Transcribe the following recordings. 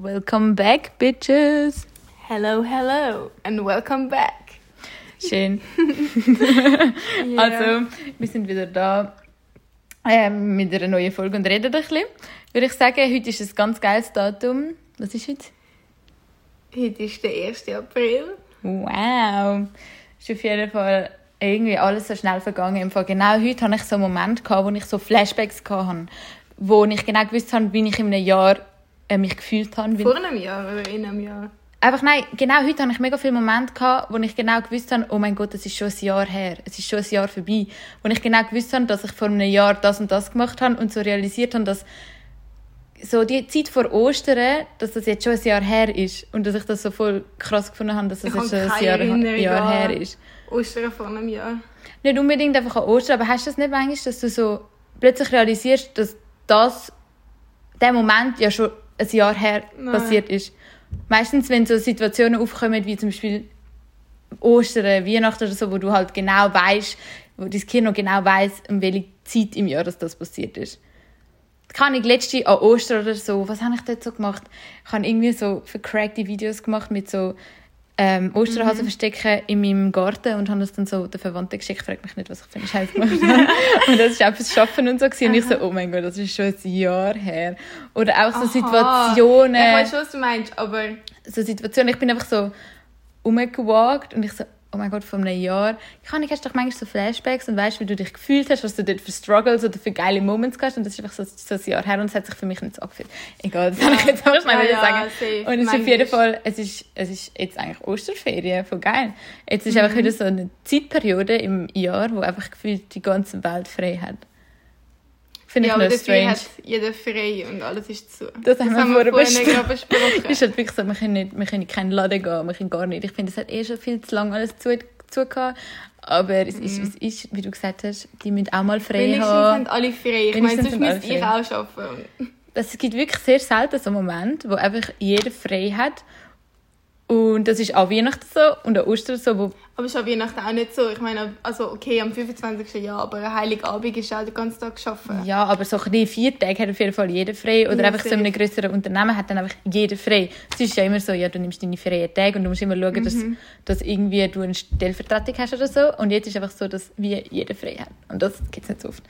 Welcome back, bitches. Hello, hello and welcome back. Schön. Ja. Also, wir sind wieder da ähm, mit einer neuen Folge und reden ein bisschen. Würde ich sagen, heute ist ein ganz geiles Datum. Was ist heute? Heute ist der 1. April. Wow. Ist auf jeden Fall irgendwie alles so schnell vergangen. Im Fall genau heute hatte ich so einen Moment, gehabt, wo ich so Flashbacks hatte, wo ich genau gewusst habe, wie ich in einem Jahr äh, mich gefühlt habe. Vor einem Jahr oder in einem Jahr. Einfach nein, genau heute hatte ich mega viele Momente, gehabt, wo ich genau gewusst habe, oh mein Gott, es ist schon ein Jahr her, es ist schon ein Jahr vorbei. Wo ich genau gewusst habe, dass ich vor einem Jahr das und das gemacht habe und so realisiert habe, dass so die Zeit vor Ostern, dass das jetzt schon ein Jahr her ist und dass ich das so voll krass gefunden habe, dass das jetzt schon ein Jahr, Jahr her ist. Ostern vor einem Jahr. Nicht unbedingt einfach an Ostern, aber hast du das nicht manchmal, dass du so plötzlich realisierst, dass das, der Moment ja schon ein Jahr her Nein. passiert ist? Meistens, wenn so Situationen aufkommen, wie zum Beispiel Ostern, Weihnachten oder so, wo du halt genau weißt, wo dein Kind noch genau weiß, um welche Zeit im Jahr dass das passiert ist. Kann ich letzte an Ostern oder so, was habe ich dort so gemacht? Ich habe irgendwie so vercrackte Videos gemacht mit so ähm, Osterhasen verstecken in meinem Garten und habe das dann so den Verwandten geschickt. Frag mich nicht, was ich für einen Scheiß gemacht habe. und das war einfach das Schaffen und so. Gewesen. Und ich so, oh mein Gott, das ist schon ein Jahr her. Oder auch so Aha. Situationen Ich weiß schon, was du meinst, aber so Situationen, ich bin einfach so rumgewagt und ich so, oh mein Gott, vor einem Jahr. Ich kann nicht, hast doch manchmal so Flashbacks und weißt, wie du dich gefühlt hast, was du dort für Struggles oder für geile Moments hast und das ist einfach so, so ein Jahr her und es hat sich für mich nicht so angefühlt. Egal, das kann ich jetzt einfach schnell Ja, wieder ja, sagen. safe, Und es ist auf jeden Fall, es ist, es ist jetzt eigentlich Osterferien, voll geil. Jetzt ist Mhm. einfach wieder so eine Zeitperiode im Jahr, wo einfach gefühlt die ganze Welt frei hat. Finde ja, ich aber dafür strange. hat jeder frei und alles ist zu. Das haben wir vorher vorhin besprochen. gerade besprochen. ist halt wirklich so, wir können, nicht, wir können in keinen Laden gehen, wir können gar nicht. Ich finde, es hat eh schon viel zu lange alles zu, zu gehabt. Aber es ist, wie es ist, wie du gesagt hast, die müssen auch mal frei Wenigstens haben. sind alle frei. Ich meine, sonst sind alle müsst ihr frei. auch arbeiten. Es gibt wirklich sehr selten so Momente, wo einfach jeder frei hat. Und das ist an Weihnachten so und an Ostern so, wo Aber es ist an Weihnachten auch nicht so. Ich meine, also okay, am 25. Jahr, aber ein Heiligabend ist auch den ganzen Tag arbeiten. Ja, aber so ein vier Tage hat auf jeden Fall jeder frei. Oder Ja, einfach so in safe. einem größeren Unternehmen hat dann einfach jeder frei. Es ist ja immer so, ja, du nimmst deine freien Tage und du musst immer schauen, dass, Mhm. dass irgendwie du eine Stellvertretung hast oder so. Und jetzt ist einfach so, dass wie jeder frei hat. Und das gibt es nicht so oft.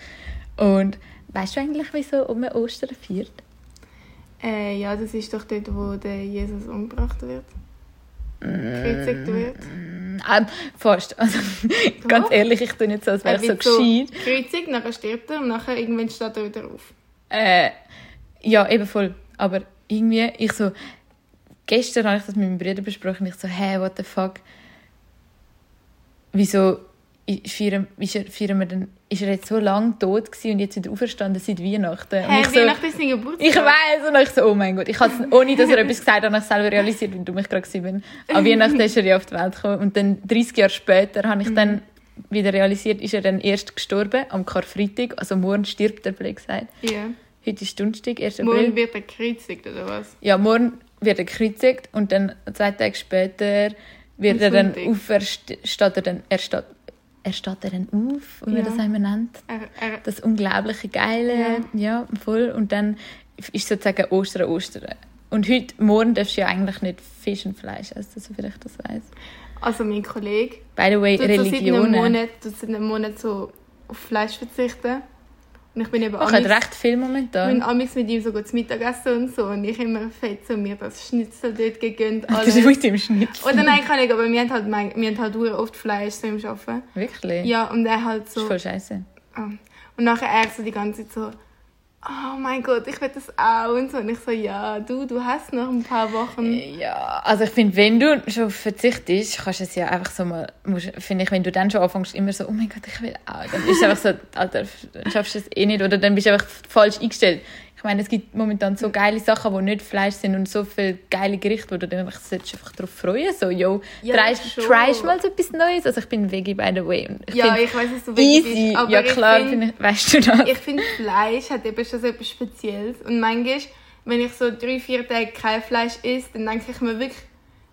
Und weißt du eigentlich, wieso um Ostern feiert? Äh, ja, das ist doch dort, wo der Jesus umgebracht wird. Gekreuzigt wird. Ähm, fast. Also, ganz ehrlich, ich tue nicht so, als wäre ich so wird so gescheit. gekreuzigt, nachher stirbt er und nachher irgendwann steht er wieder auf. Äh, ja, eben voll. Aber irgendwie, ich so, gestern habe ich das mit meinem Bruder besprochen. Ich so, hä, what the fuck? Wieso feiern, er, wir denn, ist er jetzt so lange tot gewesen und jetzt wieder auferstanden seit Weihnachten? Und Hä, ich so, Weihnachten ist sein Geburtstag. ich weiß und ich so, oh mein Gott. Ich habe es, ohne dass er etwas gesagt hat, habe ich selber realisiert, wie dumm ich gerade bin. An Weihnachten ist er ja auf die Welt gekommen und dann 30 Jahre später habe ich dann wieder realisiert, ist er dann erst gestorben, am Karfreitag. Also morgen stirbt er, blöd gesagt. Ja. Heute ist Donnerstag, 1. April. Morgen wird er gekreuzigt, oder was? Ja, morgen wird er gekreuzigt und dann zwei Tage später wird er dann Sonntag. auferst- steht er dann, er steht, er steht dann auf, wie man Ja. das einmal nennt. Das unglaubliche Geile, ja. voll. Und dann ist sozusagen Ostern, Ostern. Und heute, morgen darfst du ja eigentlich nicht Fisch und Fleisch essen, soviel ich das weiß. also mein Kollege, By the way, so seit einem. Monat, seit einem Monat so auf Fleisch verzichten. Und ich bin eben hat amigs- recht viel ich bin momentan. amigs mit ihm so gut zu Mittagessen und so. Und ich immer fett so mir das Schnitzel dort gegönnt. Das Alles. ist mit dem Schnitzel. Oder nein, kann ich, aber wir haben halt, wir haben halt oft Fleisch so im Arbeiten. Wirklich? Ja, und er halt Das so... ist voll scheiße. Ah. Und nachher er so die ganze Zeit so, oh mein Gott, ich will das auch und so. Und ich so, ja, du, du hast noch ein paar Wochen. Ja, also ich finde, wenn du schon verzichtest, kannst du es ja einfach so mal, finde ich, wenn du dann schon anfängst, immer so, oh mein Gott, ich will auch, dann ist es einfach so, Alter, schaffst du es eh nicht oder dann bist du einfach falsch eingestellt. Ich meine, es gibt momentan so geile Sachen, die nicht Fleisch sind und so viele geile Gerichte, wo du dann einfach, darauf freuen so, yo, Ja, tryst mal so etwas Neues. Also ich bin Veggie, by the way. Ich ja, find, ich weiß, dass du vegan easy, bist, aber ja klar, ich ich, weißt du das? ich finde Fleisch hat eben schon so etwas Spezielles. Und manchmal, wenn ich so drei, vier Tage kein Fleisch esse, dann denke ich mir wirklich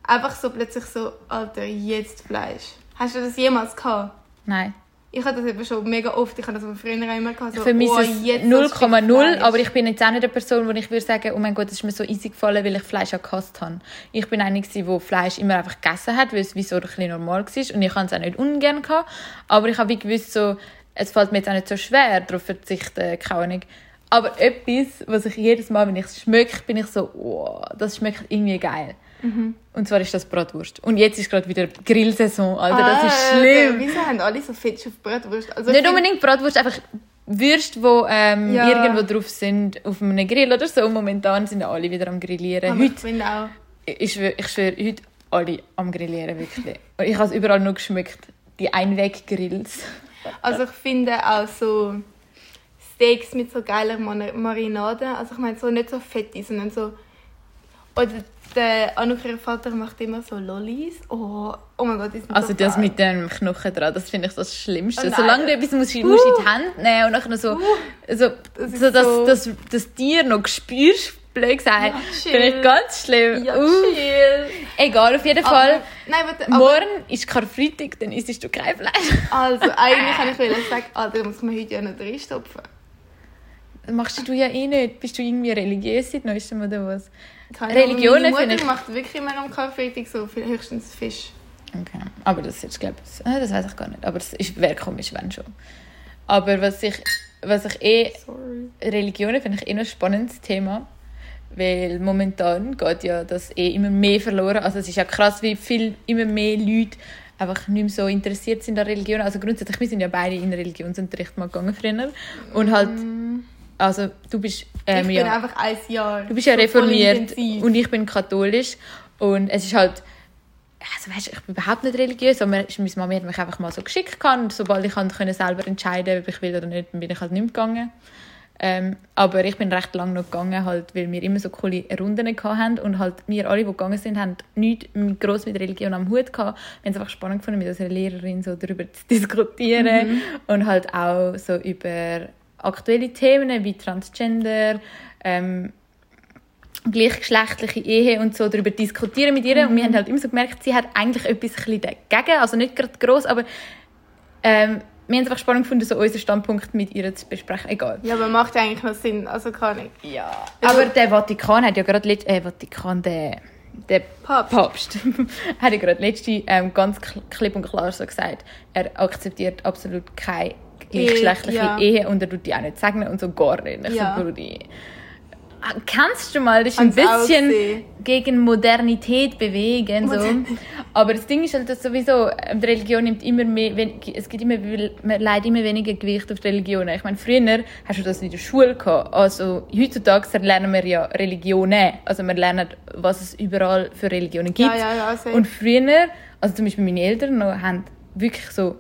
einfach so plötzlich so, Alter, jetzt Fleisch. Hast du das jemals gehabt? Nein. Ich hatte das eben schon mega oft, ich habe das aber früher immer gehabt, so, Ich vermisse oh, Stück 0,0, Fleisch. aber ich bin jetzt auch nicht eine Person, wo ich würde sagen, oh mein Gott, das ist mir so easy gefallen, weil ich Fleisch auch gehasst habe. Ich bin eine, die Fleisch immer einfach gegessen hat, weil es wie so ein bisschen normal war und ich habe es auch nicht ungern gehabt, aber ich habe wie gewusst, so, es fällt mir jetzt auch nicht so schwer, darauf zu verzichten, keine Ahnung. Aber etwas, was ich jedes Mal, wenn ich es schmecke, bin ich so, oh, das schmeckt irgendwie geil. Mhm. Und zwar ist das Bratwurst. Und jetzt ist gerade wieder Grillsaison, Alter, das ist Ah, schlimm. Wieso haben alle so Fetisch auf Bratwurst? Also, ich Nicht unbedingt Bratwurst, einfach Würste, die ähm, Ja. irgendwo drauf sind, auf einem Grill oder so. Momentan sind alle wieder am Grillieren. Aber ich Heute, finde auch... ich schwöre, ich schwöre, heute alle am Grillieren, wirklich. Ich habe es überall nur geschmeckt. Die Einweggrills. Also ich finde auch so Steaks mit so geiler Mar- Marinade. Also ich meine so nicht so fette, sondern so... Oder der Anuk, ihr Vater, macht immer so Lollis. Oh, oh mein Gott, sind Also so das mit dem Knochen dran, das finde ich das Schlimmste. Oh. Solange du etwas musst, musst in die Hand nehmen und nachher so, so, Das ist so, dass so- das, das Tier noch spürst, blöd gesagt, Ja, finde ich ganz schlimm. Ja, Uh. Egal, auf jeden Aber- Fall. Nein, warte, aber... Morgen ist Karfreitag, dann isst du kein Fleisch. Also eigentlich kann ich wollen sagen, Alter, muss man heute ja nicht reinstopfen. Machst du ja eh nicht. Bist du irgendwie religiös seit neuestem oder was? Keine Religionen Meine Mutter ich- macht wirklich immer am Karfreitag so viel, höchstens Fisch. Okay. Aber das ist jetzt, glaube ich, äh, das weiß ich gar nicht. Aber es ist- wäre komisch, wenn schon. Aber was ich, was ich eh, Sorry. Religionen finde ich eh noch ein spannendes Thema. Weil momentan geht ja das eh immer mehr verloren. Also es ist ja krass, wie viel, immer mehr Leute einfach nicht mehr so interessiert sind an Religion. Also grundsätzlich, wir sind ja beide in Religionsunterricht mal gegangen früher. Und halt, also du bist ähm, ich bin ja... einfach ein Jahr. Du bist ja reformiert und ich bin katholisch. Und es ist halt, also weißt, ich bin überhaupt nicht religiös, aber meine Mama hat mich einfach mal so geschickt und sobald ich können selber entscheiden ob ich will oder nicht, bin ich halt nicht mehr gegangen. Ähm, aber ich bin recht lange noch gegangen, halt, weil wir immer so coole Runden hatten und halt wir alle, die gegangen sind, haben nichts mit- gross mit Religion am Hut gehabt. Wir haben es einfach spannend gefunden, mit unserer Lehrerin so darüber zu diskutieren und halt auch so über aktuelle Themen wie Transgender, ähm, gleichgeschlechtliche Ehe und so darüber diskutieren mit ihr. Und wir haben halt immer so gemerkt, sie hat eigentlich etwas ein dagegen, also nicht gerade gross, aber ähm, wir haben es einfach spannend gefunden, so unseren Standpunkt mit ihr zu besprechen. Egal. Ja, aber macht eigentlich noch Sinn. Also kann ich. Ja. Aber der Vatikan hat ja gerade letzt, äh, Vatikan, der, der Papst. Papst hat ja gerade letzte ähm, ganz kl- klipp und klar so gesagt, er akzeptiert absolut keine gleichgeschlechtliche Ja. Ehe und er tut die auch nicht segnen und so gar nicht. Ich Ja. so, Brudi, ah, kannst du mal dich ein Kann's auch bisschen gegen Modernität bewegen? So. Aber das Ding ist halt, dass sowieso, ähm, die Religion nimmt immer mehr, es gibt immer, man leidet immer weniger Gewicht auf die Religionen. Ich meine, früher hast du das in der Schule gehabt. Also heutzutage lernen wir ja Religionen. Also wir lernen, was es überall für Religionen gibt. Ja, ja, ja. Und früher, also zum Beispiel meine Eltern noch, haben wirklich so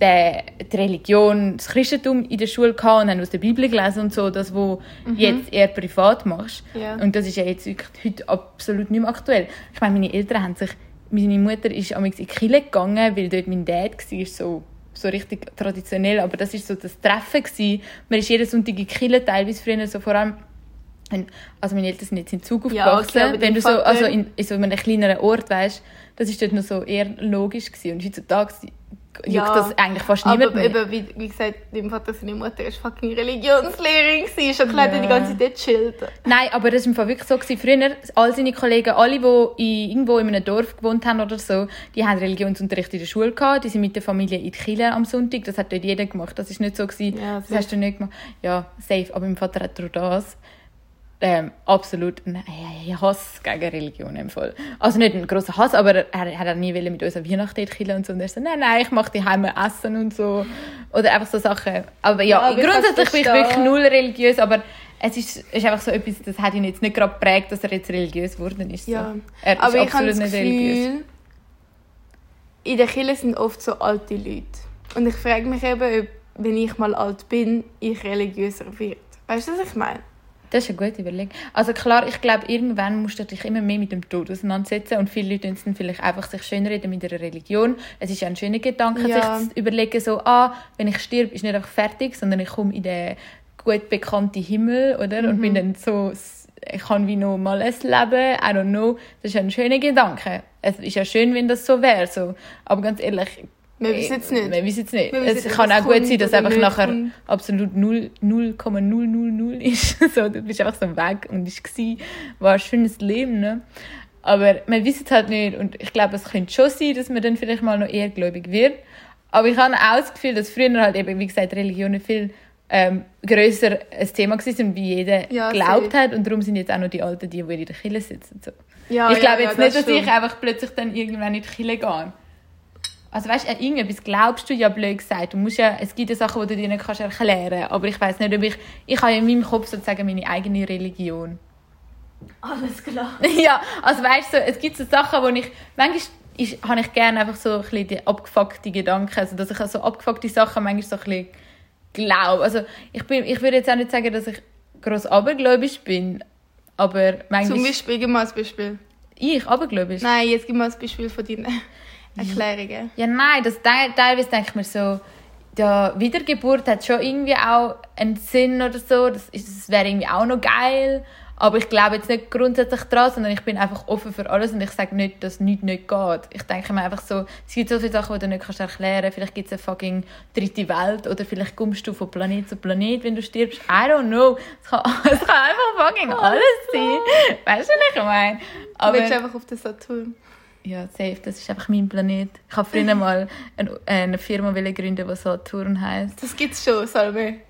die, die Religion, das Christentum in der Schule gehabt und haben aus der Bibel gelesen und so, das, was jetzt eher privat machst. Ja. Und das ist ja jetzt wirklich heute absolut nicht mehr aktuell. Ich meine, meine Eltern haben sich, meine Mutter ist amigs in die Kirche gegangen, weil dort mein Dad war, so, so richtig traditionell, aber das ist so das Treffen gewesen. Man ist jeden Sonntag in die Kirche, teilweise früher so vor allem also meine Eltern sind jetzt in Zug Ja, aufgewachsen. okay, aber wenn du so, also in, in so einem kleineren Ort weißt, das ist dort noch so eher logisch gewesen. Und heutzutage juckt Ja, das eigentlich fast Aber niemand mehr. eben, wie, wie gesagt, dein Vater, seine Mutter ist fucking Religionslehrerin gewesen. Schon klar, Ja. ja. die ganze Zeit chillt. Nein, aber das war im Fall wirklich so. Gewesen. Früher, all seine Kollegen, alle, die in, irgendwo in einem Dorf gewohnt haben oder so, die haben Religionsunterricht in der Schule gehabt. Die sind mit der Familie in die Kirche am Sonntag. Das hat dort jeder gemacht. Das ist nicht so gewesen. Ja, das hast du nicht gemacht. Ja, safe. Aber mein Vater hat durch das ähm, absolut einen Hass gegen Religion im Fall. Also nicht einen grossen Hass, aber er, er hat auch nie mit uns an Weihnachten Kirche und so. Und er so, nein, nein, ich mache die Heime essen und so. Oder einfach so Sachen. Aber ja, Ja, ich grundsätzlich bin ich wirklich null religiös, aber es ist, ist einfach so etwas, das hat ihn jetzt nicht gerade geprägt, dass er jetzt religiös geworden ist. So. Ja. Er ist Aber ich habe absolut das nicht Gefühl, religiös. in der Kirche sind oft so alte Leute. Und ich frage mich eben, ob, wenn ich mal alt bin, ich religiöser werde. Weißt du, was ich meine? Das ist eine gute Überlegung. Also klar, ich glaube, irgendwann musst du dich immer mehr mit dem Tod auseinandersetzen und viele Leute dann vielleicht einfach sich schönreden mit ihrer Religion. Es ist ja ein schöner Gedanke, Ja. sich zu überlegen, so, ah, wenn ich sterbe, ist nicht einfach fertig, sondern ich komme in den gut bekannten Himmel, oder? Und Mhm. bin dann so, ich kann wie noch mal ein Leben, I don't know. Das ist ein schöner Gedanke. Es ist ja schön, wenn das so wäre, so. Aber ganz ehrlich, Wir wissen es nicht. Wir wissen es nicht. Wir wissen Es kann auch gut sein, dass oder einfach nachher kommt. absolut 0 0,000 ist. so, du bist einfach so weg und es war, war ein schönes Leben, ne? Aber man weiß es halt nicht und ich glaube, es könnte schon sein, dass man dann vielleicht mal noch eher gläubig wird. Aber ich habe auch das Gefühl, dass früher halt eben, wie gesagt, Religionen viel ähm, grösser ein Thema gewesen sind, wie jeder Ja, glaubt hat und darum sind jetzt auch noch die Alten, die, die in der Kirche sitzen. So. Ja, ich glaube ja, jetzt ja, nicht, dass stimmt. ich einfach plötzlich dann irgendwann in die Kirche gehe. Also weißt du, an irgendetwas glaubst du ja blöd gesagt. Du musst ja, es gibt ja Sachen, die du dir nicht kannst erklären Aber ich weiß nicht, ob ich... Ich habe ja in meinem Kopf sozusagen meine eigene Religion. Alles klar. ja, also weißt du, so, es gibt so Sachen, wo ich... Manchmal ist, habe ich gerne einfach so ein bisschen die abgefuckte Gedanken. Also dass ich an so abgefuckte Sachen manchmal so ein bisschen glaube. Also ich, bin, ich würde jetzt auch nicht sagen, dass ich gross abergläubisch bin. Aber manchmal... Zum Beispiel, gib mal ein Beispiel. Ich, abergläubisch? Nein, jetzt gib mal ein Beispiel von deinen Erklärungen. Ja, nein, das teil- teilweise denke ich mir so, ja, Wiedergeburt hat schon irgendwie auch einen Sinn oder so. Das, ist- das wäre irgendwie auch noch geil. Aber ich glaube jetzt nicht grundsätzlich dran, sondern ich bin einfach offen für alles und ich sage nicht, dass nichts nicht geht. Ich denke mir einfach so, es gibt so viele Sachen, die du nicht kannst erklären kannst. Vielleicht gibt es eine fucking dritte Welt oder vielleicht kommst du von Planet zu Planet, wenn du stirbst. I don't know. Es kann, es kann einfach fucking alles sein. Weißt du, was ich meine? Du willst einfach auf den Saturn. Ja, safe, das ist einfach mein Planet. Ich habe früher mal eine, eine Firma gründen, die Saturn heisst. Das gibt's schon, Salme.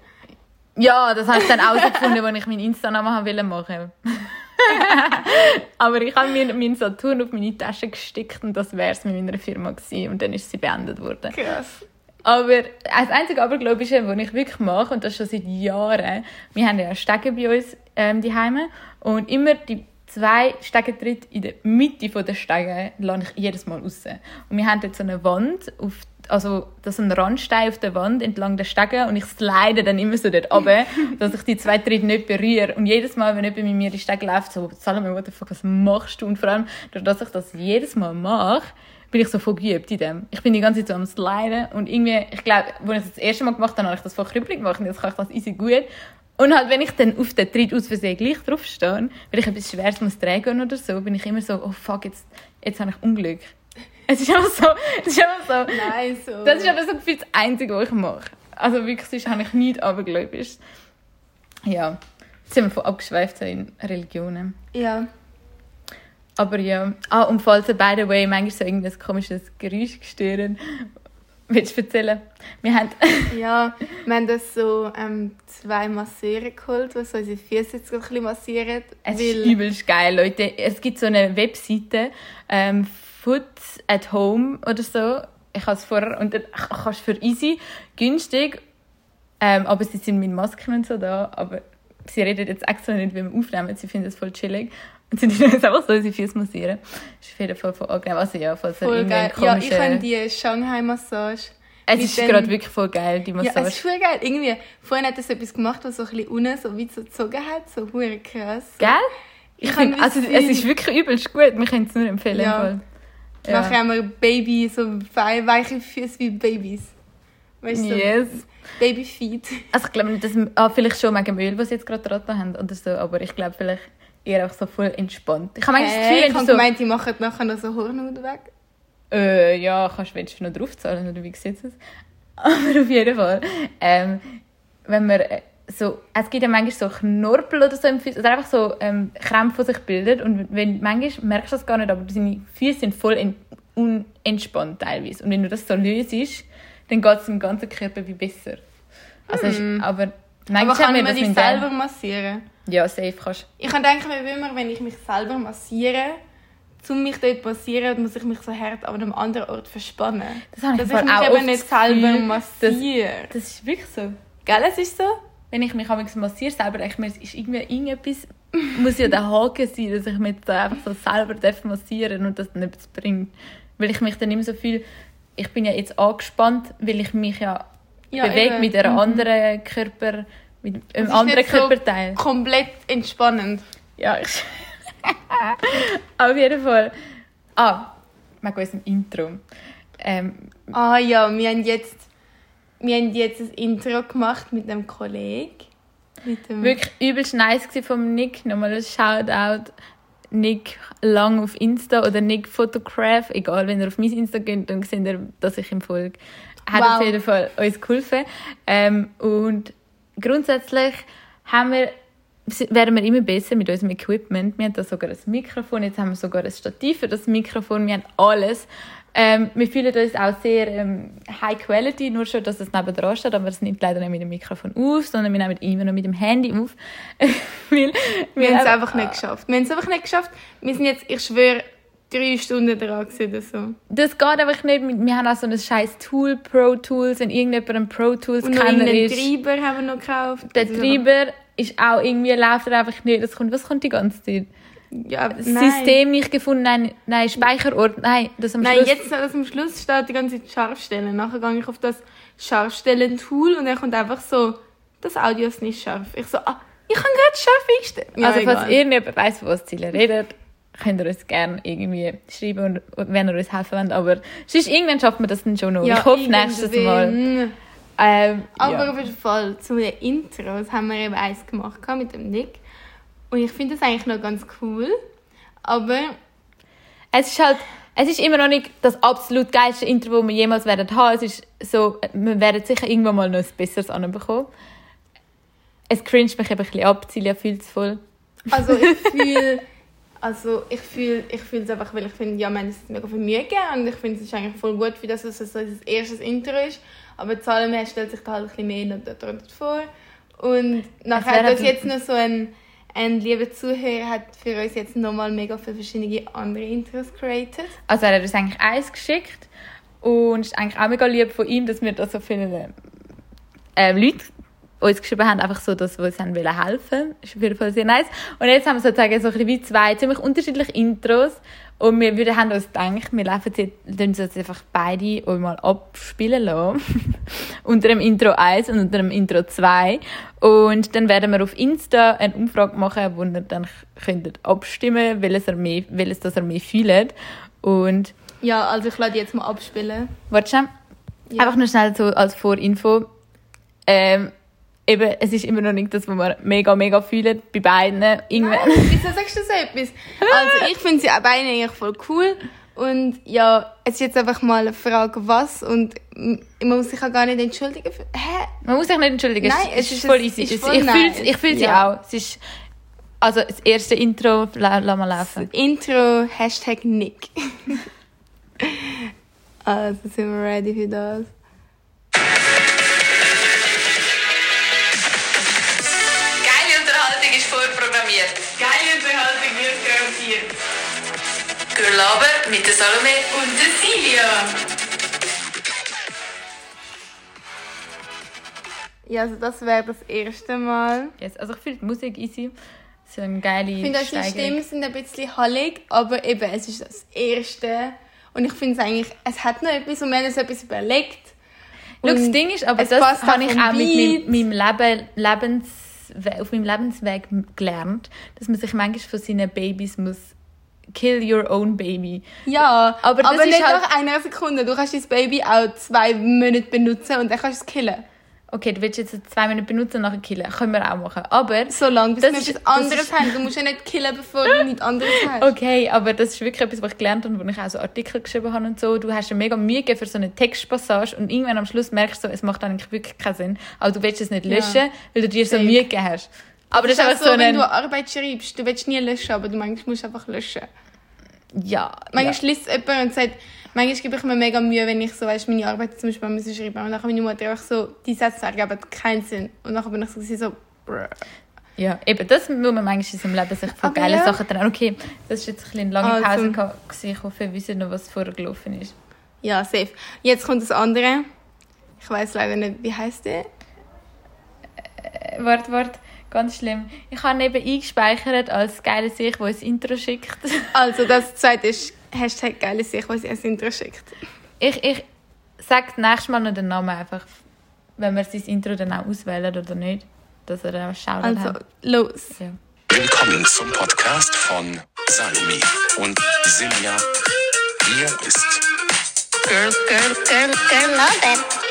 Ja, das habe ich dann herausgefunden, als ich meinen Insta-Namen haben wollte machen. Aber ich habe mir meinen Saturn auf meine Tasche gestickt und das wäre es mit meiner Firma gewesen. Und dann ist sie beendet worden. Krass. Aber das einzige Abergläubische, was ich wirklich mache, und das schon seit Jahren, wir haben ja Stege bei uns ähm, daheim und immer die zwei Stegentritte in der Mitte der Stege lasse ich jedes Mal raus. Und wir haben dort so eine Wand, auf, also das ist ein Randstein auf der Wand entlang der Stege und ich slide dann immer so dort runter, dass ich die zwei Tritte nicht berühre. Und jedes Mal, wenn jemand mit mir die Stege läuft, so, Salome, what the fuck, was machst du? Und vor allem, dadurch, dass ich das jedes Mal mache, bin ich so voll geübt in dem. Ich bin die ganze Zeit so am Sliden und irgendwie, ich glaube, als ich das, das erste Mal gemacht habe, habe ich das voll krüppelig gemacht und jetzt kann ich das easy gut. Und halt, wenn ich dann auf den Tritt aus Versehen gleich draufstehe, weil ich etwas Schweres muss tragen oder so, bin ich immer so, oh fuck, jetzt, jetzt habe ich Unglück. Es ist einfach so, es ist einfach so, Nein, so. das ist aber so das Einzige, was ich mache. Also wirklich, sonst habe ich nichts abergläubisch. Ja, jetzt sind wir von abgeschweift so in Religionen. Ja. Aber ja. Ah, und falls ihr, by the way, manchmal so irgendein komisches Geräusch gestören, willst du erzählen? Wir haben... Ja, wir haben das so ähm, zwei Masseure geholt, die so unsere Füße jetzt ein bisschen massieren. Es ist übelst geil, Leute. Es gibt so eine Webseite, ähm, Food at Home oder so. Ich habe es vorher... Und dann kannst du für easy, günstig, ähm, aber sie sind mit Masken und so da, aber sie reden jetzt extra nicht, wenn wir aufnehmen. Sie finden es voll chillig. Sie tun uns einfach so unsere Füße massieren. Das ist auf jeden Fall voll angenehm. Also ja, falls ihr voll geil. Ja, ich habe die Shanghai-Massage. Es ist gerade wirklich voll geil, die Ja, Massage. es ist voll geil. Irgendwie, vorhin hat er so etwas gemacht, was so ein bisschen unten so wie so gezogen hat. So hure krass. Gell? Ich Ich kann also, es ist wirklich übelst gut. Wir können es nur empfehlen. Ja. Fall. Nachher haben wir Baby, so wei- weiche Füße wie Babys. Weißt du? Yes. Babyfeet. Also ich glaube nicht, dass... Ah, vielleicht schon wegen dem Öl, was sie jetzt gerade dran haben oder so. Aber ich glaube vielleicht eher auch so voll entspannt. Ich habe manchmal das Gefühl, ich habe so... gemeint, die machen nachher noch so Hornhaut weg. Äh, ja, kannst willst du noch draufzahlen oder wie sieht es? Aber auf jeden Fall. Ähm, wenn man äh, so, es gibt ja manchmal so Knorpel oder so im Fuß, oder einfach so ähm, Krämpfe, die sich bilden und wenn, manchmal merkst du das gar nicht, aber deine Füße sind voll en, unentspannt teilweise. Und wenn du das so löst, dann geht es im ganzen Körper wie besser. Also, es ist, aber manchmal Aber kann man die mit selber dem- massieren? Ja, safe kannst Ich kann denken, wie immer, wenn ich mich selber massiere, um mich dort zu massieren, muss ich mich so hart an einem anderen Ort verspannen. Das habe ich Dass ich mich auch eben nicht das selber Gefühl, massiere. Das ist wirklich so. Gell, es ist so? wenn ich mich massiere selber, denke ich mir, es ist irgendwie irgendetwas, muss ja der Haken sein, dass ich mich da einfach so selber darf massieren und das dann etwas bringt. Weil ich mich dann immer so fühle, ich bin ja jetzt angespannt, weil ich mich ja, Ja, bewege eben. mit einem Mhm. anderen Körper, mit einem anderen nicht so Körperteil. Komplett entspannend. Ja, ich... Auf jeden Fall. Ah, wegen unserem Intro. Ähm, Ah ja, wir haben jetzt, wir haben jetzt ein Intro gemacht mit einem Kollegen. Mit dem wirklich übelst nice vom Nick. Nochmal ein Shoutout. Nick lang auf Insta oder Nick Photograph, egal, wenn ihr auf mein Insta geht, dann seht ihr, dass ich ihm folge. Hat Wow. auf jeden Fall uns geholfen. Ähm, und grundsätzlich haben wir, werden wir immer besser mit unserem Equipment. Wir haben da sogar ein Mikrofon, jetzt haben wir sogar ein Stativ für das Mikrofon, wir haben alles. Ähm, wir fühlen uns auch sehr ähm, High Quality, nur schon, dass es nebendran steht, aber es nimmt leider nicht mit dem Mikrofon auf, sondern wir nehmen immer noch mit dem Handy auf. Weil Wir haben es einfach nicht geschafft. Wir haben es einfach nicht geschafft. Wir sind jetzt, ich schwöre, drei Stunden dran oder so. Das geht einfach nicht. Wir haben auch so ein scheiß Tool, Pro Tools, wenn irgendjemand Pro Tools Und noch Kenner einen. Treiber haben wir noch gekauft. Der Also, Treiber ist auch irgendwie, läuft er einfach nicht. Das kommt, was kommt die ganze Zeit? Ja, nein. System nicht gefunden, nein, nein, Speicherort, nein, das am Nein, Schluss. jetzt das am Schluss steht die ganze Zeit Scharfstellen. Nachher gehe ich auf das Scharfstellen-Tool und dann kommt einfach so, das Audio ist nicht scharf. Ich so, ah, ich kann gerade scharf einstellen. Ja, also, falls egal. irgendjemand weiss, von was Ziele redet, könnt ihr uns gerne irgendwie schreiben, und, wenn ihr uns helfen wollt. Aber sonst, irgendwann schaffen wir das dann schon noch. Ja, ich hoffe, nächstes Mal. irgendwann. Ähm, Aber ja. auf jeden Fall, zu den Intros haben wir eben eins gemacht mit dem Nick. Und ich finde das eigentlich noch ganz cool. Aber Es ist halt, es ist immer noch nicht das absolut geilste Intro, das wir jemals werden haben. Es ist so, wir werden sicher irgendwann mal noch ein besseres anbekommen. Es cringet mich eben ein bisschen ab, Silja fühlt es voll. Also ich fühle also ich fühle ich fühle es einfach, weil ich finde, ja, wir haben uns mega viel Mühe gegeben und ich finde es ist eigentlich voll gut, wie das es so das erste Intro ist. Aber Zahlenmeer stellt sich da halt ein bisschen mehr noch darunter vor. Und nachher uns halt- jetzt noch so ein, ein lieber Zuhörer hat für uns jetzt nochmal mega viele verschiedene andere Intros created. Also er hat uns eigentlich eins geschickt und es ist eigentlich auch mega lieb von ihm, dass wir da so viele ähm, Leute uns geschrieben haben, einfach so, dass wir uns haben wollen helfen. Ist auf jeden Fall sehr nice. Und jetzt haben wir sozusagen so ein bisschen wie zwei ziemlich unterschiedliche Intros und wir würden, haben uns gedacht, wir laufen jetzt, uns jetzt einfach beide mal abspielen lassen. unter dem Intro 1 und unter dem Intro 2. Und dann werden wir auf Insta eine Umfrage machen, wo ihr dann könntet abstimmen, welches, ihr mehr, welches das ihr mehr fühlt. Und Ja, also ich lade jetzt mal abspielen. Warte schnell. Ja. Einfach nur schnell so als Vorinfo. Ähm, eben, es ist immer noch nicht das, was wir mega, mega fühlen bei beiden. Irgendwann. Wieso sagst du so etwas? Also ich finde sie auch beide eigentlich voll cool. Und ja, es ist jetzt einfach mal eine Frage, was. Und man muss sich auch gar nicht entschuldigen. Für, hä? Man muss sich nicht entschuldigen. Nein, es, es ist ist- voll easy. ist voll ich fühle ich fühl sie Ja. auch. Es ist, also das erste Intro, la, lass mal laufen. Intro, Hashtag Nick. also sind wir ready für das. Gürlaber mit der Salome Und Cecilia. Ja, also das wäre das erste Mal. Yes. Also ich finde die Musik easy. So eine geile Ich finde, unsere Steigerung. Stimmen sind ein bisschen hallig, aber eben, es ist das Erste. Und ich finde es eigentlich, es hat noch etwas und wir haben uns etwas überlegt. Schau, das Ding ist, aber es das passt habe ich auch mit meinem, meinem Leben, Lebensweg, auf meinem Lebensweg gelernt, dass man sich manchmal von seinen Babys muss kill your own baby. Ja, Aber aber, das ist nicht halt- nach einer Sekunde. Du kannst dein Baby auch zwei Monate benutzen und dann kannst du es killen. Okay, du willst jetzt zwei Minuten benutzen und nachher killen. Können wir auch machen. Aber So lange, bis Das wir ist- etwas anderes haben. Du musst ja nicht killen, bevor du nichts anderes hast. Okay, aber das ist wirklich etwas, was ich gelernt habe, wo ich auch so Artikel geschrieben habe und so. Du hast dir mega Mühe für so eine Textpassage und irgendwann am Schluss merkst du, es macht eigentlich wirklich keinen Sinn. Aber du willst es nicht Ja. löschen, weil du dir so. Mühe gegeben hast. Aber das, Das ist auch einfach so, so wenn du. Arbeit schreibst. Du willst nie löschen, aber du manchmal musst einfach löschen. Ja, Manchmal ja. liest jemand und sagt, manchmal gebe ich mir mega Mühe, wenn ich so, weißt, meine Arbeit zum Beispiel müssen schreiben Und dann meine Mutter einfach so, die Sätze aber keinen Sinn. Und dann bin ich so, so, bruh. Ja, eben, das muss man manchmal in seinem Leben sich von geilen ja. Sachen trennen. Okay, das ist jetzt ein bisschen eine lange Also. Pause. gewesen. Ich hoffe, wir wissen noch, was vorher gelaufen ist. Ja, safe. Jetzt kommt das andere. Ich weiß leider nicht, wie heißt der? Äh, warte, warte, ganz schlimm. Ich habe ihn eben eingespeichert als geile Sich, der ein Intro schickt. Also das zweite ist Hashtag geile Sicht, was ihr als Intro schickt. Ich, ich sage das nächste Mal noch den Namen einfach, wenn wir sein Intro dann auch auswählen oder nicht. Dass er auch Shoutout Also, hat. los. Ja. Willkommen zum Podcast von Salmi und Silja. Hier ist Girl, Girl, Girl, Girl, Love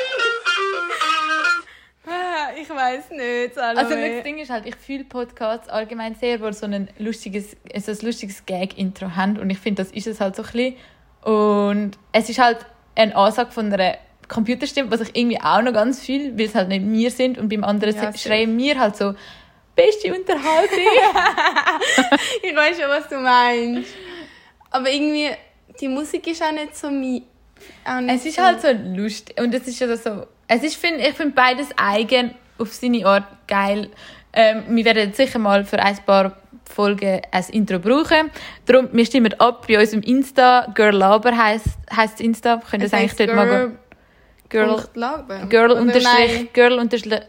Ich weiß nicht, Salome. Also das Ding ist halt, ich fühle Podcasts allgemein sehr, wo so ein lustiges, so ein lustiges Gag-Intro haben und ich finde, das ist es halt so ein bisschen. Und es ist halt eine Ansage von einer Computerstimme, was ich irgendwie auch noch ganz viel, weil es halt nicht wir sind und beim anderen Ja, schreien wir halt so, beste Unterhaltung. Ich weiß schon, was du meinst. Aber irgendwie, die Musik ist auch nicht so auch nicht es ist halt so lustig und es ist ja so, es ist, find, ich finde beides eigen auf seine Art geil. Ähm, wir werden sicher mal für ein paar Folgen ein Intro brauchen. Darum, wir stimmen ab bei unserem Insta. Girl Laber heisst, heisst das Insta. Könnt ihr das eigentlich dort mal Girl, Laber. Girl unterstrich? Girl unterstrich,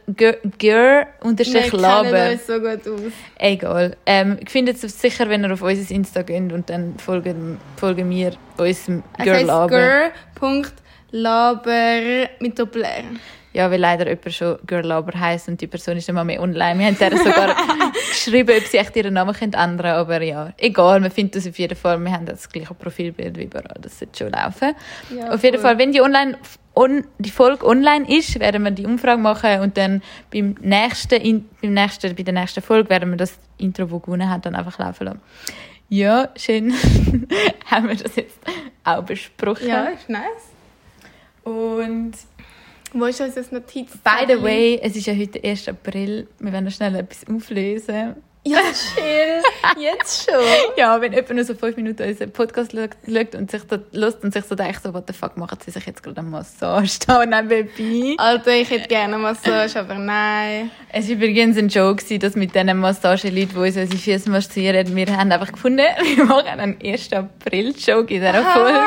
Girl, unterstrich Laber. uns so gut aus. Egal. Ähm, ich finde es sicher, wenn ihr auf unser Insta geht und dann folgen, folgen wir unserem Girl Laber. Girl.laber mit Doppel-R. Ja, weil leider jemand schon Girl Laber heisst und die Person ist immer mehr online. Wir haben der sogar geschrieben, ob sie echt ihren Namen ändern können. Aber ja, egal, man findet das auf jeden Fall. Wir haben das gleiche Profilbild wie überall. Das sollte schon laufen. Ja, auf jeden voll. Fall, wenn die, online, on, die Folge online ist, werden wir die Umfrage machen und dann beim nächsten, in, beim nächsten, bei der nächsten Folge werden wir das Intro, das gewonnen hat, dann einfach laufen lassen. Ja, schön. haben wir das jetzt auch besprochen. Ja, ist nice. Und Wo ist unser Notiz? By the way, es ist ja heute 1. April. Wir werden noch schnell etwas auflösen. Ja, chill. Jetzt schon. Ja, wenn jemand nur so fünf Minuten unseren Podcast schaut und sich da lust und sich so denkt, so, what the fuck, machen sie sich jetzt gerade eine Massage da nebenbei. Alter, ich hätte gerne eine Massage, aber nein. Es war übrigens ein Joke, dass mit diesen Massageleuten, die uns unsere Füße massieren, wir haben einfach gefunden, wir machen einen 1. April-Joke in dieser Folge.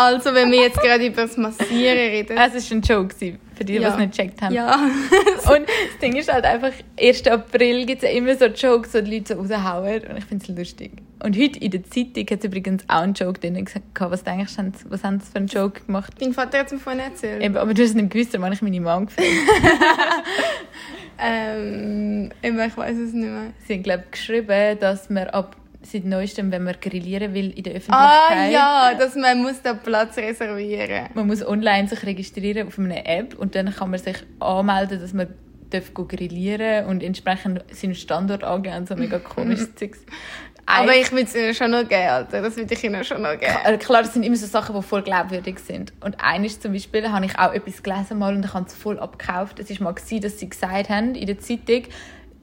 Also, wenn wir jetzt gerade über das Massieren reden. Es war ein Joke, für die, die Ja. es nicht gecheckt haben. Ja. Und das Ding ist halt einfach, 1. April gibt es ja immer so Jokes, die die Leute so raushauen. Und ich finde es lustig. Und heute in der Zeitung hat es übrigens auch einen Joke drin gesagt. Was denkst du, was haben sie für einen Joke gemacht? Dein Vater hat es mir vorhin erzählt. Eben, aber du hast es nicht gewusst, dann habe ich meine Mom gefragt. Ähm, ich weiß es nicht mehr. Sie haben, glaube ich, geschrieben, dass man ab seit neuestem, wenn man grillieren will in der Ah Öffentlichkeit, ja, dass man muss den Platz reservieren man muss online sich registrieren auf einer App und dann kann man sich anmelden, dass man darf grillieren und entsprechend seinen Standort angeben, so mega komisches Zeugs. Aber ich würde es ihnen schon noch geben, Alter. Das würde ich ihnen schon noch geben. Äh, Klar, das sind immer so Sachen, die voll glaubwürdig sind. Und eines zum Beispiel habe ich auch etwas gelesen mal und ich habe es voll abgekauft. Es war mal, gewesen, dass sie gesagt haben in der Zeitung,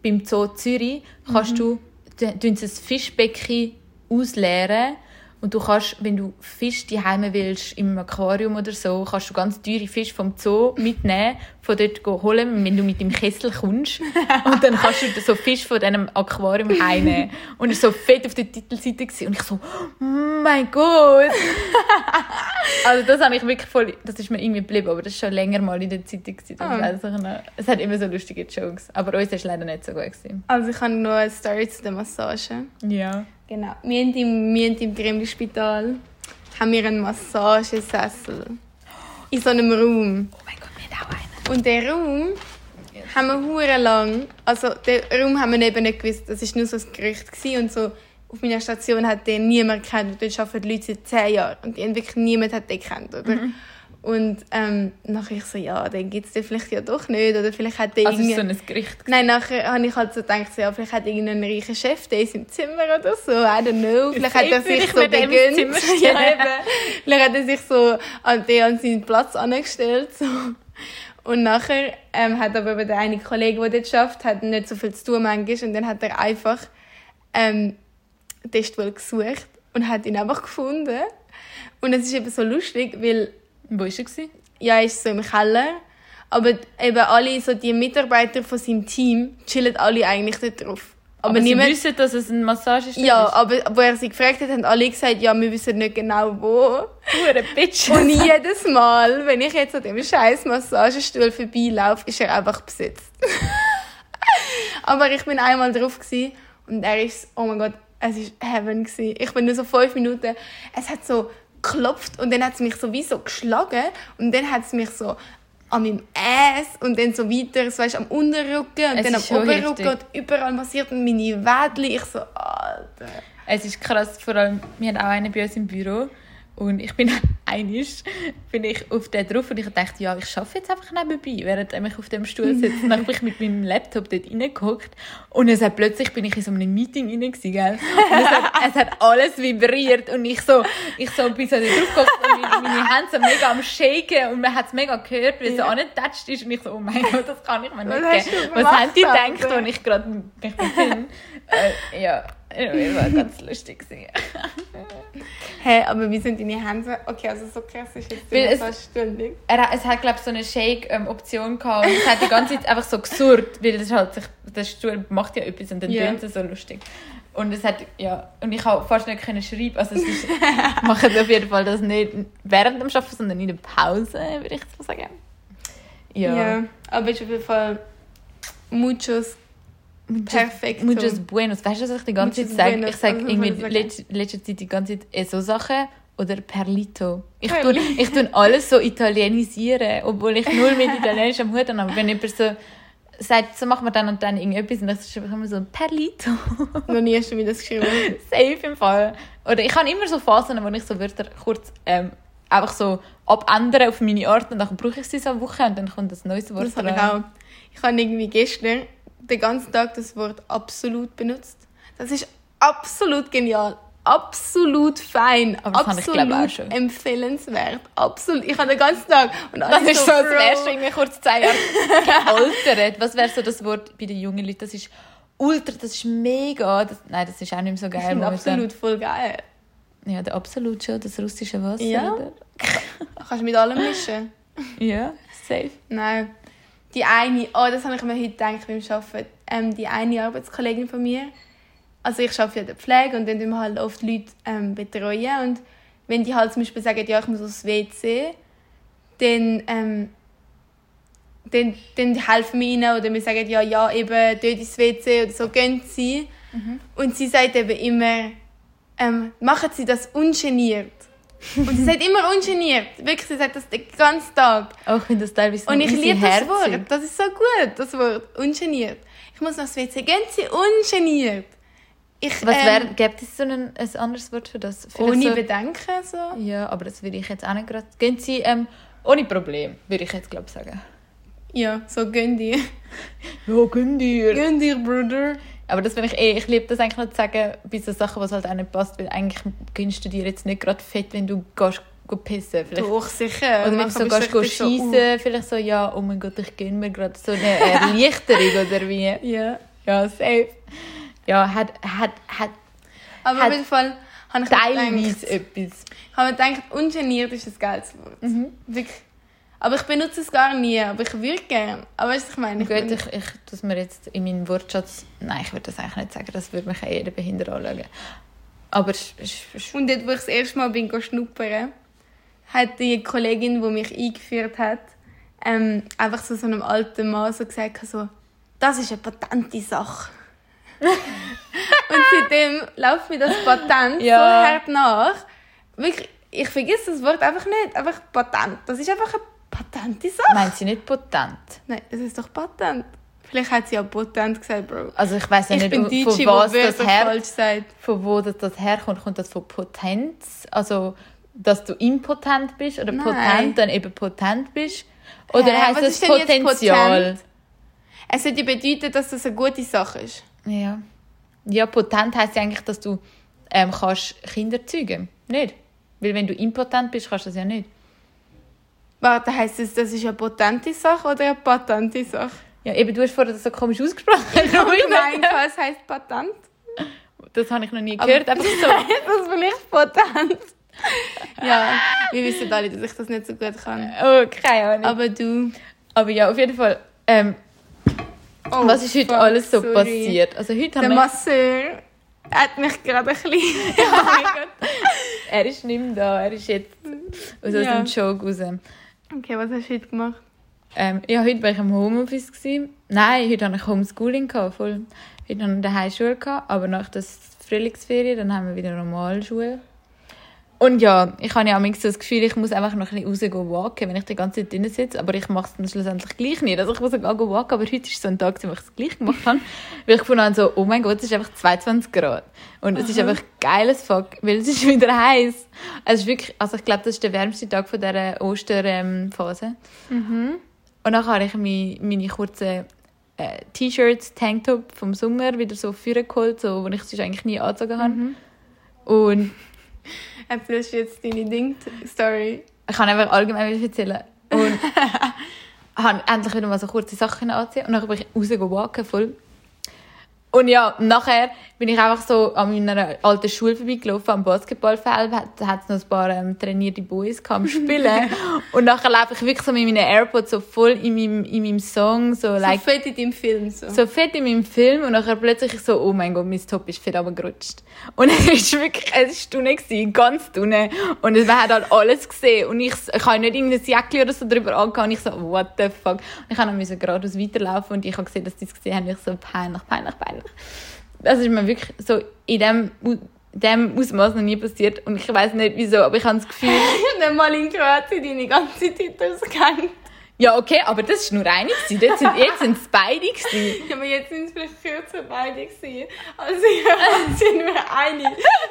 beim Zoo Zürich kannst du, du tun sie ein Fischbecken ausleeren und du kannst, wenn du Fisch die Heime willst, im Aquarium oder so, kannst du ganz teure Fisch vom Zoo mitnehmen, von dort holen, wenn du mit dem Kessel kommst. Und dann kannst du so Fisch von diesem Aquarium heimnehmen. Und war so fett auf der Titelseite gewesen. und ich so, oh mein Gott! also das habe ich wirklich voll, das ist mir irgendwie geblieben, aber das ist schon länger mal in der Zeitung gewesen. Ich noch. Es hat immer so lustige Jokes, aber uns ist leider nicht so gut gewesen. Also ich habe noch eine Story zu der Massage. Ja. Genau. Wir haben im, wir haben im Grimli-Spital haben wir einen Massagesessel. In so einem Raum. Oh mein Gott, wir haben auch einen. Und der Raum haben wir hure lang, also den Raum haben wir eben nicht gewusst, das war nur so ein Gerücht gewesen und so auf meiner Station hat den niemand gekannt und dort arbeiten Leute seit zehn Jahren und die wirklich niemand hat den gekannt, oder? Mhm. Und ähm, nachher ich so, ja, den gibt es den vielleicht ja doch nicht oder vielleicht hat der Also ist so ein Gericht. Nein, nachher habe ich halt so gedacht, so, ja, vielleicht hat irgendein reicher Chef der ist im Zimmer oder so, I don't know. Vielleicht hat er sich ich so eben. Vielleicht hat er sich so an, den an seinen Platz angestellt. So. Und nachher ähm, hat aber der eine Kollege, der dort schafft, hat nicht so viel zu tun manchmal und dann hat er einfach ähm, den Test wohl gesucht und hat ihn einfach gefunden. Und es ist eben so lustig, weil Wo war er? ja, er ist so im Keller. Aber eben alle, so die Mitarbeiter von seinem Team, chillen alle eigentlich dort drauf. Aber, Aber, niemand... sie wissen, dass es ein Ja, ist. aber wo er sie gefragt hat, haben alle gesagt, ja, wir wissen nicht genau wo. Hure Bitch. Und jedes Mal, wenn ich jetzt an dem scheiß Massagestuhl vorbeilaufe, ist er einfach besetzt. aber ich bin einmal drauf gewesen, und er ist, oh mein Gott, es ist Heaven gewesen. Ich bin nur so fünf Minuten, es hat so geklopft und dann hat es mich so wie so geschlagen und dann hat es mich so an meinem Ass und dann so weiter, so weißt, am Unterrücken und Es dann am Oberrücken heftig. und überall massiert und meine Wädchen. Ich so, Alter. Es ist krass, vor allem, wir haben auch einen bei uns im Büro und ich bin einmal bin ich auf den drauf und ich dachte, ja, ich arbeite jetzt einfach nebenbei, während ich auf dem Stuhl sitze. Und dann bin ich mit meinem Laptop dort reingeguckt und es hat plötzlich bin ich in so einem Meeting rein gewesen, gell? Und es hat, es hat alles vibriert und ich so, ich so bin so drauf geguckt und meine, meine Hände so mega am shaken und man hat es mega gehört, wie es so Ja. angetatscht ist und ich so, oh mein Gott, das kann ich mir nicht Was geben. Was haben die gedacht, als ich gerade mich bin? Äh, ja, das war ganz lustig. Hä, aber wie sind deine Hände? Okay, also so krass ist jetzt Weil immer es- fast stündig. Er, es hat, glaube ich, so eine Shake-Option gehabt und es hat die ganze Zeit einfach so gesurrt, weil das halt sich, der Stuhl macht ja etwas und dann Ja. tönt es so lustig. Und es hat, ja, und ich habe fast nicht können schreiben, also es ist, machen auf jeden Fall das nicht während dem Arbeiten, sondern in der Pause, würde ich so sagen. Ja. Ja. aber ist auf jeden Fall muchos perfekt. Muchos buenos. Weißt du, was ich die ganze Muchos Zeit sage? Ich sage Also, irgendwie letz, letzte Zeit die ganze Zeit eh so Sachen oder Perlito. Ich tue, ich tue alles so italienisieren, obwohl ich null mit Italienisch am Hut habe. Aber wenn jemand so sagt, so machen wir dann und dann irgendetwas, und dann schreibe ich immer so Perlito. Noch nie hast du mir das geschrieben. Safe im Fall. Oder ich habe immer so Phasen, wo ich so Wörter kurz ähm, einfach so abändere auf meine Art und dann brauche ich sie so eine Woche und dann kommt ein neues Wort Das habe ich auch. Ich habe irgendwie gestern den ganzen Tag das Wort absolut benutzt. Das ist absolut genial. Absolut fein. Aber das ich, absolut schon. empfehlenswert. Absolut. Ich habe den ganzen Tag. Und Das ist so, Bro. wärst du irgendwie kurz zwei Jahre gealtert. Was wäre so das Wort bei den jungen Leuten? Das ist ultra, das ist mega. Das, nein, das ist auch nicht mehr so Ich geil. finde momentan. absolut voll geil. Ja, der Absolut schon, das russische Wasser. Ja. Kannst du mit allem mischen. Ja, safe. Nein. Die eine, oh, das habe ich mir heute gedacht beim Arbeiten. Ähm, die eine Arbeitskollegin von mir, also ich arbeite ja in der Pflege und dann wir halt oft Leute ähm, betreuen und wenn die halt zum Beispiel sagen, ja, ich muss aufs WC, dann, ähm, dann, dann helfen wir ihnen oder wir sagen, ja, ja, eben, dort ins WC oder so, gehen sie. Und sie sagt eben immer, ähm, machen sie das ungeniert. Und sie sagt immer ungeniert. Wirklich, sie sagt das den ganzen Tag. Auch wenn das teilweise Und ich liebe das. Wort. Das ist so gut, das Wort. Ungeniert. Ich muss noch aufs WC. Gehen Sie ungeniert. Ich, Was wäre, ähm, gibt es so ein, ein anderes Wort für das? Vielleicht ohne so, Bedenken so. Ja, aber das würde ich jetzt auch nicht gerade... Gehen Sie ähm, ohne Problem, würde ich jetzt glaube sagen. Ja, so gönn dir. Ja, gehen dir. Gönn dir, Bruder. Aber das finde ich eh, ich liebe das eigentlich noch zu sagen, bei so Sachen, was halt auch nicht passt, weil eigentlich gönnst du dir jetzt nicht gerade fett, wenn du gehst, go pissen. Vielleicht, Doch, sicher. oder wenn du so gehst, go richtig so, uh. schiessen, vielleicht so, ja, oh mein Gott, ich gönne mir gerade so eine Erleichterung oder wie. Ja. Ja, safe. Ja, hat, hat, hat Aber Hat auf jeden Fall habe ich teilweise gedacht, etwas. habe mir gedacht, ungeniert ist ein geiles Wort. Mhm. Wirklich. Aber ich benutze es gar nie. Aber ich würde gerne. Aber weißt ich meine? Ich Gut, ich, ich dass mir jetzt in meinen Wortschatz. Nein, ich würde das eigentlich nicht sagen, das würde mich eh jeder behindert anschauen. Aber Und dort, wo ich das erste Mal bin, schnuppern, hat die Kollegin, die mich eingeführt hat, ähm, einfach so, so einem alten Mann so gesagt, so, das ist eine patente Sache. und seitdem läuft mir das Patent Ja. so hart nach. Wirklich, ich vergesse das Wort einfach nicht. Einfach Patent. Das ist einfach eine patente Sache. meint sie nicht potent. Nein, das ist doch Patent. Vielleicht hat sie auch Potent gesagt, Bro. Also ich weiß ja Ich nicht, bin von Deutsche, was das her sagt. von wo das, das herkommt. Kommt das von Potenz? Also, dass du impotent bist? Oder Nein. potent dann eben potent bist? Oder Hä, heißt was das ist denn jetzt Potenzial? potent? Es sollte bedeuten, dass das eine gute Sache ist. Ja. Ja, potent heisst ja eigentlich, dass du ähm, kannst Kinder zeugen Nicht? Weil wenn du impotent bist, kannst du das ja nicht. Warte, heisst das, das ist eine potente Sache oder eine patente Sache? Ja, eben, du hast vorher das so komisch ausgesprochen. Ich habe gemeint, es heisst Patent. das habe ich noch nie Aber- gehört. Einfach so. das bin ich Patent. ja, wir wissen alle, dass ich das nicht so gut kann. Oh, keine Ahnung. Aber, Aber du... ja, auf jeden Fall. Ähm, Oh, was ist heute fuck, alles so sorry. passiert? Also heute Der haben wir... Masseur hat mich gerade ein bisschen... Oh mein Gott. Er ist nicht mehr da. Er ist jetzt aus Ja. dem Jog raus. Okay, was hast du heute gemacht? Ähm, ja, heute war ich im Homeoffice. Gewesen. Nein, heute hatte ich Homeschooling. Gehabt, voll. Heute hatte ich daheim Schule, gehabt, aber nach der Frühlingsferien dann haben wir wieder Normalschule. Und ja, ich habe ja auch so das Gefühl, ich muss einfach noch ein bisschen rausgehen walken, wenn ich die ganze Zeit drin sitze. Aber ich mache es dann schlussendlich gleich nicht. Also ich muss sogar gehen walken, aber heute ist so ein Tag, wo ich es gleich gemacht habe. weil ich gefunden habe, so, oh mein Gott, es ist einfach 22 Grad. Und es ist einfach geil as fuck, weil es ist wieder heiß. Also es ist wirklich, also ich glaube, das ist der wärmste Tag von dieser Osterphase. Und dann habe ich meine, meine kurzen äh, T-Shirts, Tanktop vom Sommer wieder so vorgeholt, so, wo ich sonst eigentlich nie angezogen habe. Und Erzählst du jetzt deine Ding-Story? ich kann einfach allgemein erzählen. Und habe endlich wieder mal so kurze Sachen anziehen. Und dann bin ich rausgegangen, walken, voll. Und ja, nachher bin ich einfach so an meiner alten Schule vorbeigelaufen, am Basketballfeld. Hat es noch ein paar ähm, trainierte Boys am Spielen. und nachher laufe ich wirklich so mit meinen AirPods so voll in meinem, in meinem Song, so, like, so fett in deinem Film. So. so fett in meinem Film und nachher plötzlich so, oh mein Gott, mein Top ist fett runtergerutscht. Und es ist wirklich, es ist dünne gewesen, ganz dünne. Und man hat halt alles gesehen. Und ich, ich habe nicht irgendein Jäckchen oder so drüber angehauen und ich so, what the fuck. Und ich habe dann geradeaus weiterlaufen und ich habe gesehen, dass die es gesehen haben. Ich so, peinlich, peinlich, peinlich. Das ist mir wirklich so in dem, dem Ausmaß noch nie passiert. Und ich weiß nicht wieso, aber ich habe das Gefühl, Ich habe mal in Kroatien deine ganze Titel gescannt. Ja okay, aber das war nur eine gewesen. Jetzt sind, jetzt sind es beide gewesen. Ja, aber jetzt sind es vielleicht kürzer beide gewesen. Also ich sind nur eine.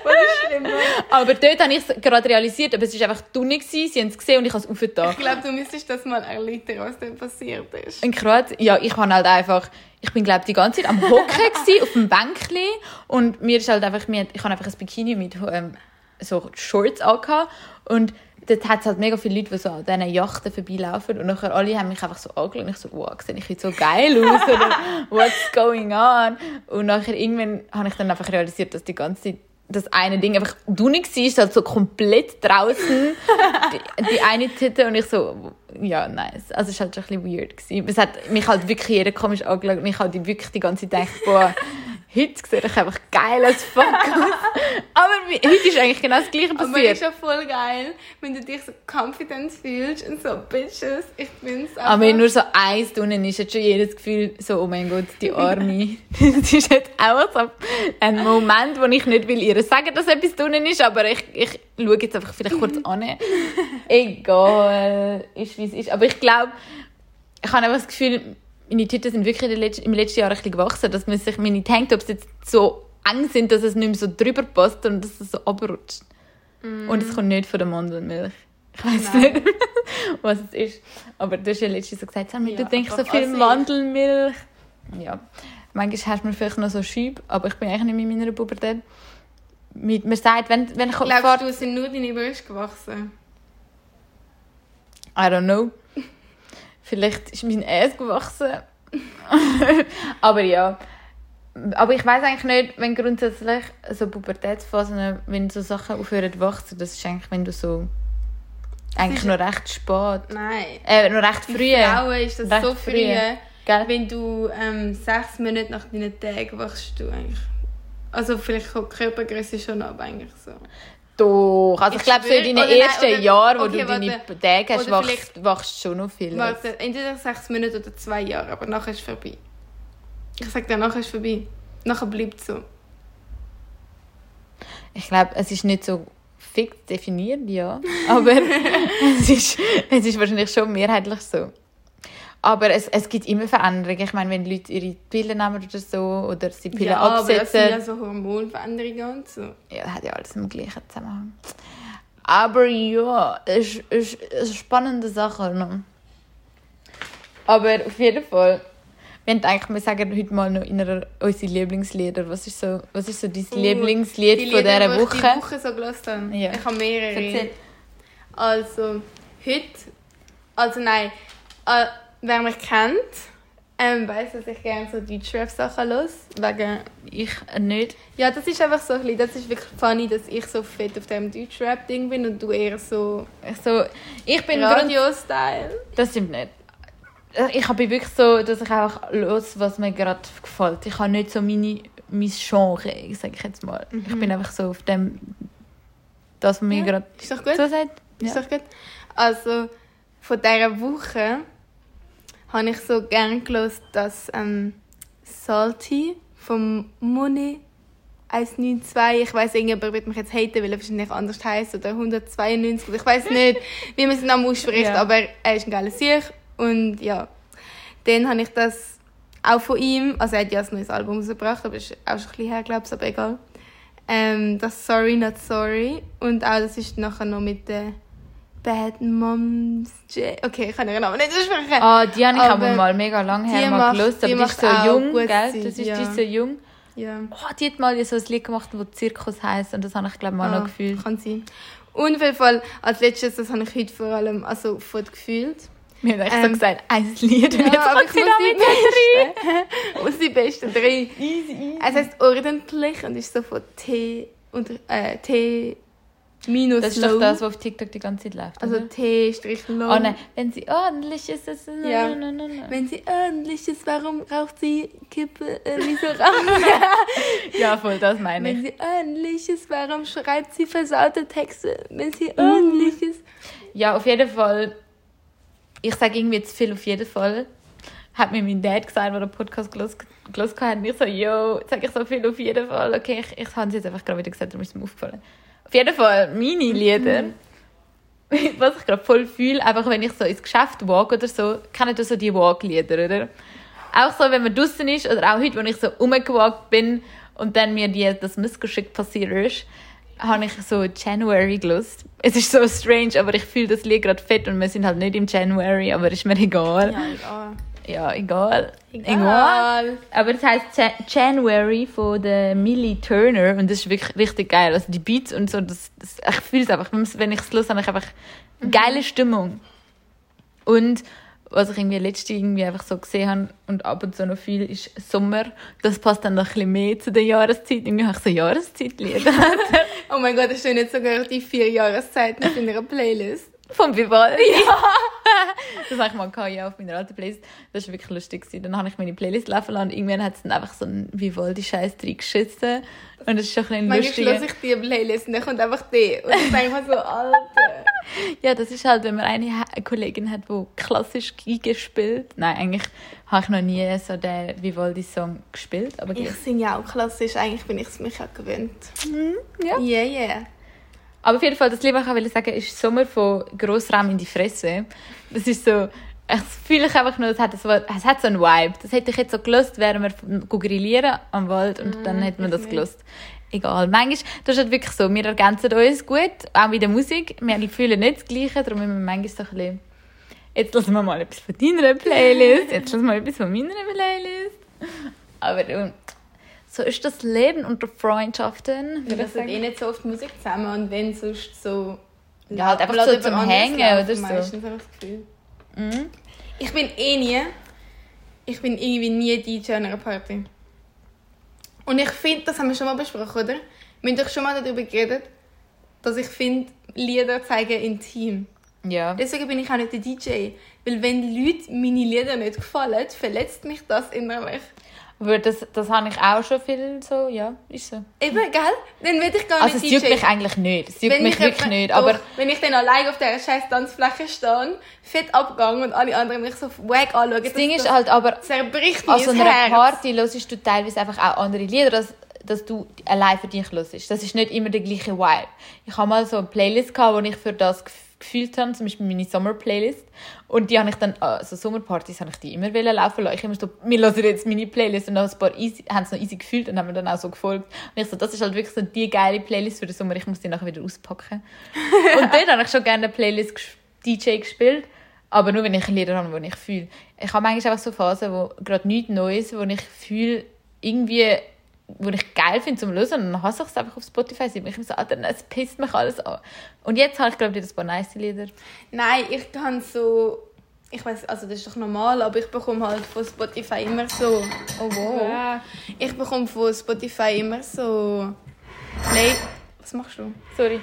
Was ist schlimmer? Aber dort habe ich es gerade realisiert, aber es war einfach dünn, gewesen, sie haben es gesehen und ich habe es aufgetan. Ich glaube, du müsstest das mal erläutern, was denn passiert ist. In Kroatien, ja, ich habe halt einfach, ich bin glaube die ganze Zeit am Hocken auf dem Bänkli und mir ist halt einfach, ich habe einfach ein Bikini mit ähm, so Shorts angehabt und dort hat es halt mega viele Leute, die so an diesen Yachten vorbeilaufen und nachher alle haben mich einfach so angeschaut und ich so, wow, sehe ich jetzt so geil aus oder what's going on? Und nachher irgendwann habe ich dann einfach realisiert, dass die ganze Zeit das eine Ding einfach dunnig war, ist halt so komplett draußen die, die eine Titte und ich so, ja, nice. Also es war halt schon ein bisschen weird. Gewesen. Es hat mich halt wirklich jeder komisch angeschaut und ich habe wirklich die ganze Zeit gedacht, boah, heute sehe ich einfach geil als fuck aus. Aber heute ist eigentlich genau das Gleiche Aber es passiert. ist ja voll geil, wenn du dich so confident fühlst und so Bitches. Ich bin's Aber wenn nur so eins drinnen ist, hat schon jedes Gefühl, so, oh mein Gott, die Arme. das ist jetzt auch so ein Moment, wo ich nicht will ihr sagen, dass etwas drinnen ist, aber ich, ich schaue jetzt einfach vielleicht kurz an. Egal, ist wie es ist. Aber ich glaube, ich habe einfach das Gefühl, meine Titten sind wirklich im letzten Jahr ein bisschen gewachsen, dass man sich meine Tanktops jetzt so eng sind, dass es nicht mehr so drüber passt und dass es so abrutscht. Und es kommt nicht von der Mandelmilch. Ich weiß nicht, was es ist. Aber du hast ja letztens so gesagt, Sammy, Ja, du denkst so viel. Mandelmilch. Ja, manchmal hast du mir vielleicht noch so Schübe, aber ich bin eigentlich nicht in meiner Pubertät. Man sagt, wenn, wenn ich Glaubst du, sind nur deine Brüste gewachsen? I don't know. Vielleicht ist mein Ass gewachsen. aber ja. Aber ich weiß eigentlich nicht, wenn grundsätzlich so Pubertätsphasen, wenn so Sachen aufhören zu wachsen, das ist eigentlich, wenn du so eigentlich noch recht spät, Nein. äh, noch recht früh. Bei Frauen ist das Recht so früh. früh. Gell? Wenn du ähm, sechs Monate nach deinen Tagen wachst du eigentlich. Also vielleicht kommt die Körpergröße schon ab eigentlich so. Doch, also ich, Ich glaube schwöre- deinen oder nein, ersten oder- Jahren, wo okay, du deine warte. Tage hast, wachst, wachst schon noch viel. Warte, entweder sechs Monate oder zwei Jahre, aber nachher ist es vorbei. Ich sag dir, nachher ist es vorbei. Nachher bleibt es so. Ich glaube, es ist nicht so fix definiert, ja. Aber es, ist, es ist wahrscheinlich schon mehrheitlich so. Aber es, es gibt immer Veränderungen. Ich meine, wenn Leute ihre Pillen nehmen oder so, oder sie Pillen ja, aber das sind absetzen, ja so Hormonveränderungen und so. ja, das hat ja alles im gleichen Zusammenhang. Aber ja, es ist, ist eine spannende Sache. Ne? Aber auf jeden Fall, wir haben eigentlich, wir sagen heute mal noch in einer, unsere Lieblingslieder. Was ist so, was ist so dein Uh, Lieblingslied Die von dieser die ich Woche? die Woche so habe. Ja. Ich habe mehrere. Erzähl. Also, heute, also nein, äh, wer mich kennt, ähm, weiss, dass ich gerne so Deutschrap-Sachen los. Wegen, Ich nicht. ja, das ist einfach so ein bisschen, das ist wirklich funny, dass ich so fett auf dem Deutschrap-Ding bin und du eher so Ich, so, ich bin Radio-Style. Das stimmt nicht. Ich bin wirklich so, dass ich einfach los, was mir gerade gefällt. Ich habe nicht so meine, mein Genre, sage ich jetzt mal. Ich bin einfach so auf dem, das, was mir Ja, gerade Ist doch gut? so sagt. Ist Ja. doch gut? Also, von dieser Woche habe ich so gerne gelesen, dass ähm, Salty vom Moni 192, ich weiß irgendjemand wird mich jetzt haten, weil er wahrscheinlich anders heisst, oder 192, ich weiß nicht, wie man seinen Namen ausspricht, Ja. aber er ist ein geiler Sieg und ja, dann habe ich das auch von ihm, also er hat ja ein neues Album rausgebracht, aber ist auch schon ein bisschen her, glaube ich, aber egal. Ähm, das Sorry Not Sorry und auch das ist nachher noch mit der Bad Moms J. Okay, ich kann ihren Namen nicht aussprechen. Ah, die habe ich Aber mal mega lange her mal gelesen, aber die die ist so jung, gell? Das ist, ja. die ist so jung. Ja. Oh, die hat mal so ein Lied gemacht, das Zirkus heisst und das habe ich glaube mal Ah, noch gefühlt. Kann sein. Und auf jeden Fall, als letztes, das habe ich heute vor allem also sofort gefühlt. Wir haben echt so Ähm, gesagt, ein Lied und Ja, jetzt aber ich muss die besten. muss die besten drei. Easy, easy. Es heißt ordentlich und ist so von T und äh, T minus Das ist low. doch das, was auf TikTok die ganze Zeit läuft. also oder? T strich low. Oh nein, wenn sie ordentlich ist, ist es... Ja. No, no, no, no. Wenn sie ordentlich ist, warum raucht sie Kippe? Äh, wieso raucht Ja, voll, das meine Wenn ich. sie ordentlich ist, warum schreibt sie versaute Texte? Wenn sie ordentlich ist. Ja, auf jeden Fall. Ich sage irgendwie zu viel auf jeden Fall. Hat mir mein Dad gesagt, der den Podcast gelesen hat. Und ich so, yo, jetzt sage ich so viel auf jeden Fall. Okay, ich, ich habe es jetzt einfach gerade wieder gesagt, darum ist es mir aufgefallen. Auf jeden Fall, meine Lieder, was ich gerade voll fühle, einfach wenn ich so ins Geschäft walk oder so, kennt ihr so die Walk-Lieder, oder? Auch so, wenn man draußen ist oder auch heute, wenn ich so rumgewalkt bin und dann mir die, das Missgeschick passiert ist, habe ich so January gelust. Es ist so strange, aber ich fühle das Lied gerade fett und wir sind halt nicht im January, aber ist mir egal. Ja, egal. Ja, egal. Egal. Aber das heißt Ja- January von der Millie Turner und das ist wirklich richtig geil. Also die Beats und so, das, das, ich fühle es einfach. Wenn ich es los habe, ich einfach eine geile Stimmung. Und was ich irgendwie letzte irgendwie einfach so gesehen habe und ab und zu noch viel, ist Sommer. Das passt dann noch ein bisschen mehr zu der Jahreszeit. Irgendwie habe ich so Jahreszeitlieder. Oh mein Gott, das stehen jetzt sogar die vier Jahreszeiten in einer Playlist. Von Vivaldi. Ja. das habe ich mal gehabt, ja, auf meiner alten Playlist. Das war wirklich lustig. gewesen. Dann habe ich meine Playlist laufen lassen und irgendwann hat es dann einfach so einen Vivaldi-Scheiß reingeschissen. Und das ist schon ein bisschen Manchmal lustig. höre ich die Playlist und dann kommt einfach die. Und ich denke mir so, Alter. Ja, das ist halt, wenn man eine Kollegin hat, die klassisch Geige spielt. Nein, eigentlich habe ich noch nie so den Vivaldi-Song gespielt. Aber Ich singe ja auch klassisch, eigentlich bin ich es mich auch gewöhnt. ja. Yeah, yeah. Aber auf jeden Fall, das Lied, was ich sagen ist Sommer von Grossraum in die Fresse. Das ist so, ich fühle ich einfach nur, es hat, so, es hat so einen Vibe. Das hätte ich jetzt so gelöst, während wir grillieren am Wald und dann hätte man das nicht. gelöst. Egal. Manchmal, das ist halt wirklich so, wir ergänzen uns gut, auch mit der Musik. Wir fühlen nicht das Gleiche, darum müssen wir manchmal so ein bisschen, jetzt lassen wir mal etwas von deiner Playlist, jetzt lassen wir mal etwas von meiner Playlist. Aber ähm, so ist das Leben unter Freundschaften. Wir sagen. eh nicht so oft Musik zusammen und wenn sonst so... Ja, halt einfach so zum Hängen laufen oder so. Meistens habe ich das Gefühl. Mhm. Ich bin eh nie... Ich bin irgendwie nie DJ an einer Party. Und ich finde, das haben wir schon mal besprochen, oder? Wir haben doch schon mal darüber geredet, dass ich finde, Lieder zeigen intim. Ja. Deswegen bin ich auch nicht der DJ. Weil wenn Leute meine Lieder nicht gefallen, verletzt mich das innerlich. Aber das, das habe ich auch schon viel so, ja, ist so. Eben, gell? Dann will ich gar Also es nicht juckt DJ. mich eigentlich nicht. Es juckt mich ich wirklich nicht. doch, Aber wenn ich dann allein auf dieser scheiß Tanzfläche stehe, fett abgegangen und alle anderen mich so wack anschauen, das Ding ist halt, aber zerbricht mir an einer Herz. Party hörst du teilweise einfach auch andere Lieder, dass, dass du allein für dich hörst. Das ist nicht immer der gleiche Vibe. Ich habe mal so eine Playlist gehabt, die ich für das gef- gefühlt habe, zum Beispiel meine Sommer-Playlist. Und die habe ich dann, also Sommerpartys habe ich die immer wollen laufen lassen. Ich immer so, wir hören jetzt meine Playlist und dann ein paar easy, haben es noch easy gefühlt und haben mir dann auch so gefolgt. Und ich so, das ist halt wirklich so die geile Playlist für den Sommer, ich muss die nachher wieder auspacken. und dort habe ich schon gerne eine Playlist DJ gespielt. Aber nur, wenn ich Lieder habe, die ich fühle. Ich habe manchmal einfach so Phasen, wo gerade nichts Neues, wo ich fühle, irgendwie, wo ich geil finde zum Hören. Und dann hasse ich es einfach auf Spotify. Ich bin so, Alter, es pisst mich alles an. Und jetzt habe ich, glaube ich, wieder ein paar nice Lieder. Nein, ich kann so... Ich weiß, also das ist doch normal, aber ich bekomme halt von Spotify immer so... Oh, wow. Ja, ich bekomme von Spotify immer so... Play... Was machst du? Sorry.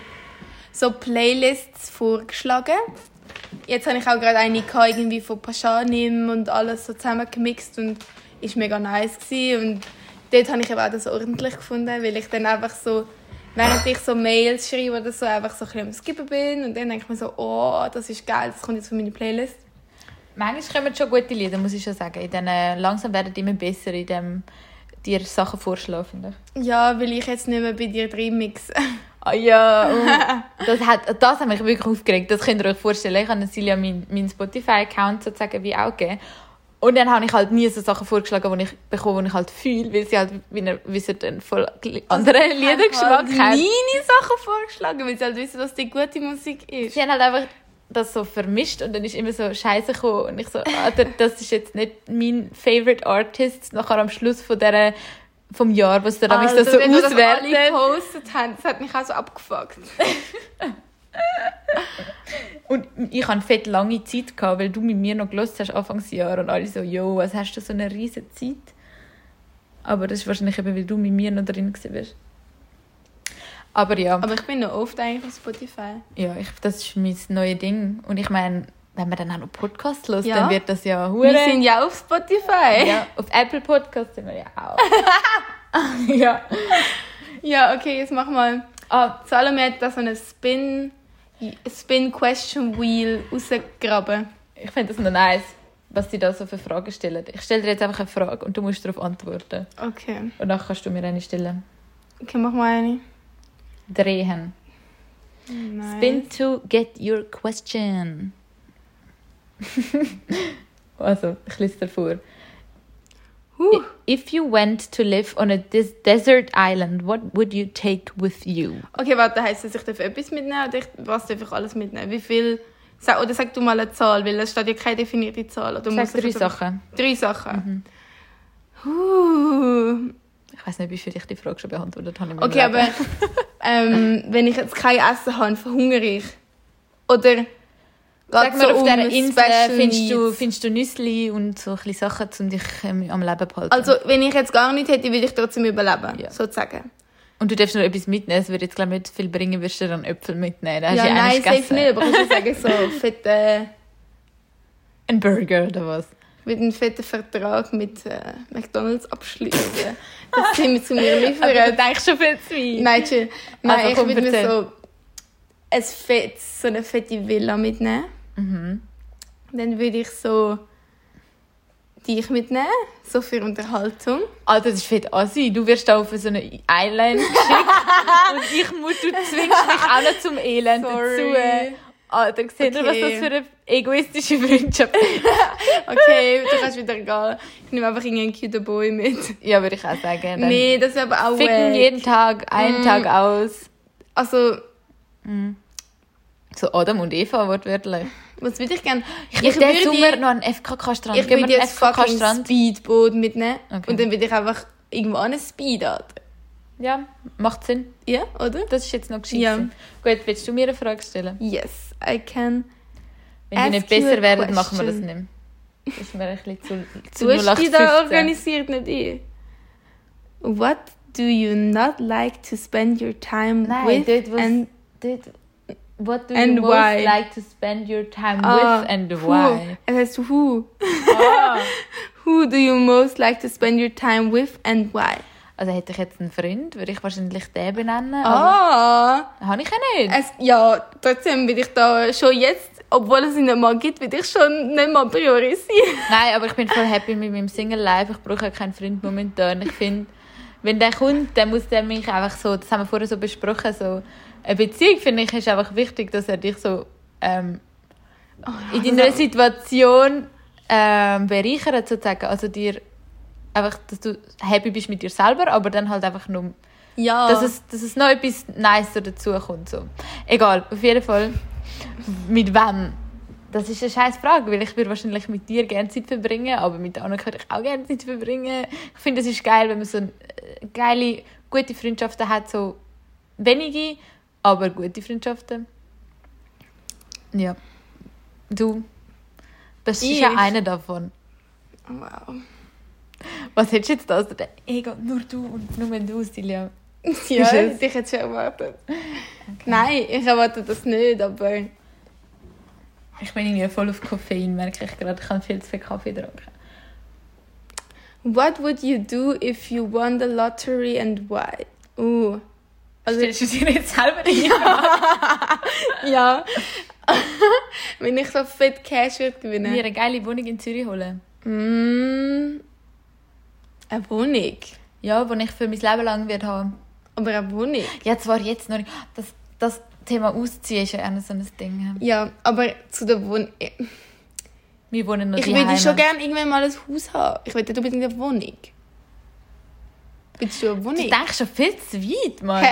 so Playlists vorgeschlagen. Jetzt habe ich auch gerade eine gehabt, irgendwie von Paschanim und alles so zusammengemixt und ist mega nice gewesen. und dort habe ich eben auch das ordentlich gefunden, weil ich dann einfach so während ich so Mails schreibe oder so einfach so ein bisschen am Skippen bin und dann denke ich mir so, oh, das ist geil, das kommt jetzt von meiner Playlist. Manchmal kommen schon gute Lieder, muss ich schon sagen. In den, langsam werden die immer besser in dem dir Sachen vorschlagen, ich. Ja, weil ich jetzt nicht mehr bei dir drin mixe. Ah ja, und das hat, das hat mich wirklich aufgeregt. Das könnt ihr euch vorstellen. Ich habe Silja meinen mein Spotify-Account sozusagen wie auch gegeben. Und dann habe ich halt nie so Sachen vorgeschlagen, die ich bekomme, die ich halt fühle, weil sie halt, wie ihr wisst, einen voll anderen Liedergeschmack Ich haben. habe meine Sachen vorgeschlagen, weil sie halt wissen, was die gute Musik ist. Sie haben halt einfach das so vermischt und dann ist immer so Scheiße gekommen und ich so, Alter, das ist jetzt nicht mein Favorite Artist. Nachher am Schluss von der, vom Jahr, was dann also, das so wenn wir das alle gepostet haben, das hat mich auch so abgefuckt. Und ich hatte fett lange Zeit, gehabt, weil du mit mir noch gelost hast, Anfangsjahr. Und alle so, jo, was hast du so eine riesige Zeit? Aber das ist wahrscheinlich eben, weil du mit mir noch drin bist. Aber ja, Aber ich bin noch oft eigentlich auf Spotify. ja ich, das ist mein neues Ding. Und ich meine, wenn man dann auch noch Podcasts hört, Ja. dann wird das ja hure. Wir sind ja auf Spotify. ja, auf Apple Podcasts sind wir ja auch. ja. Ja, okay, jetzt mach mal. Ah, Salome hat da so eine Spin, Spin Question Wheel rausgegraben. ich finde das noch nice, was sie da so für Fragen stellen. Ich stelle dir jetzt einfach eine Frage und du musst darauf antworten. Okay. Und dann kannst du mir eine stellen. Okay, mach mal eine. Drehen. Nice. Spin to get your question. also, ich lese dir vor. If you went to live on a des desert island, what would you take with you? Okay, warte, heisst das, ich darf etwas mitnehmen oder ich, was darf ich alles mitnehmen? Wie viel? Sag, oder sag du mal eine Zahl, weil es steht ja keine definierte Zahl. Oder Sag drei Sachen. Drei Sachen. Huh. Ich weiß nicht, wie viel ich die Frage schon beantwortet habe. Okay, aber Leben. ähm, wenn ich jetzt kein Essen habe, verhungere ich. Oder Sag mal, so auf um dieser Insel Special findest du, findest du Nüssli und so ein Sachen, um dich ähm, am Leben zu halten. Also, wenn ich jetzt gar nichts hätte, würde ich trotzdem überleben, Ja. sozusagen. und du darfst noch etwas mitnehmen. Es würde jetzt, glaube ich, nicht viel bringen, wirst du dann Äpfel mitnehmen. Da hast Ja, ja nein, safe nicht, aber kannst du sagen, so fette, Ein Burger oder was? mit einem fetten Vertrag mit äh, McDonalds abschließen. dass sie mir zu mir Aber du liefern. denkst schon viel zu weit. Nein, chill. Nein, Also, ich würde mir so, ein fett, so eine fette Villa mitnehmen. Mhm. Dann würde ich so dich mitnehmen, so für Unterhaltung. Alter, das ist fett assi. Du wirst da auf so eine Island geschickt und ich muss, du zwingst mich auch noch zum Elend Sorry. dazu. Alter, seht ihr, was Okay. das für eine egoistische Freundschaft ist? Okay, du kannst wieder gehen. Ich nehme einfach irgendeinen cute Boy mit. Ja, würde ich auch sagen. Dann Nee, das wäre aber auch Ficken wack. jeden Tag, einen Mm. Tag aus. Also, So Adam und Eva, wortwörtlich. was würde ich gerne? Ich will diesen Sommer noch einen FKK-Strand. ich würde jetzt fucking. Speedboot mitnehmen. Okay. Und dann würde ich einfach irgendwo an einen Speed Alter. Ja, macht Sinn. Ja, oder? Das ist jetzt noch gescheit. Ja. Gut, willst du mir eine Frage stellen? Yes, I can. Wenn Ask nicht besser werden, machen wir das nicht mehr. Das ist mir ein bisschen zu, zu Du hast dich da 0815. organisiert, nicht ich. What do you not like to spend your time Nein, with? dort and dort, what do and you most why? like to spend your time Ah, with and who. why? Es heißt who. Ah. Who do you most like to spend your time with and why? Also hätte ich jetzt einen Freund, würde ich wahrscheinlich den benennen, Ah, habe ich ja nicht. es, ja, trotzdem will ich da schon jetzt, obwohl es ihn nicht mal gibt, will ich schon nicht mal priorisieren. Nein, aber ich bin voll happy mit meinem Single-Life. Ich brauche keinen Freund momentan. Ich finde, wenn der kommt, dann muss der mich einfach so, das haben wir vorher so besprochen, so eine Beziehung, finde ich, ist einfach wichtig, dass er dich so ähm, in deiner Situation ähm, bereichert, sozusagen. Also dir einfach, dass du happy bist mit dir selber, aber dann halt einfach nur, Ja. dass, es, dass es noch etwas Nicer dazu kommt. So. Egal, auf jeden Fall. Mit wem? Das ist eine scheiß Frage, weil ich würde wahrscheinlich mit dir gerne Zeit verbringen, aber mit anderen könnte ich auch gerne Zeit verbringen. Ich finde, es ist geil, wenn man so eine äh, geile, gute Freundschaften hat, so wenige, aber gute Freundschaften. Ja. Du, das ist ja Ich? eine davon. wow. Was hättest du jetzt da? Also, der Ego, nur du und nur du, Silja. Ja, es? ich hätte schon erwartet. Nein, ich erwarte das nicht, aber Ich bin irgendwie voll auf Koffein, merke ich gerade. Ich kann viel zu viel Kaffee trinken. what would you do if you won the lottery and why? Uh. Also, Stellst du dir jetzt selber rein? ja. Wenn ich so fett Cash würde gewinnen. Mir eine geile Wohnung in Zürich holen. Mm, eine Wohnung. Ja, die ich für mein Leben lang werde haben. Aber eine Wohnung. Ja, zwar jetzt noch nicht. Das, das Thema Ausziehen ist ja auch so ein Ding. Ja, aber zu der Wohnung. Wir wohnen noch Ich würde schon gerne irgendwann mal ein Haus haben. Ich will nicht unbedingt eine Wohnung. Willst du eine Du Wohnung? denkst schon viel zu weit, Mann.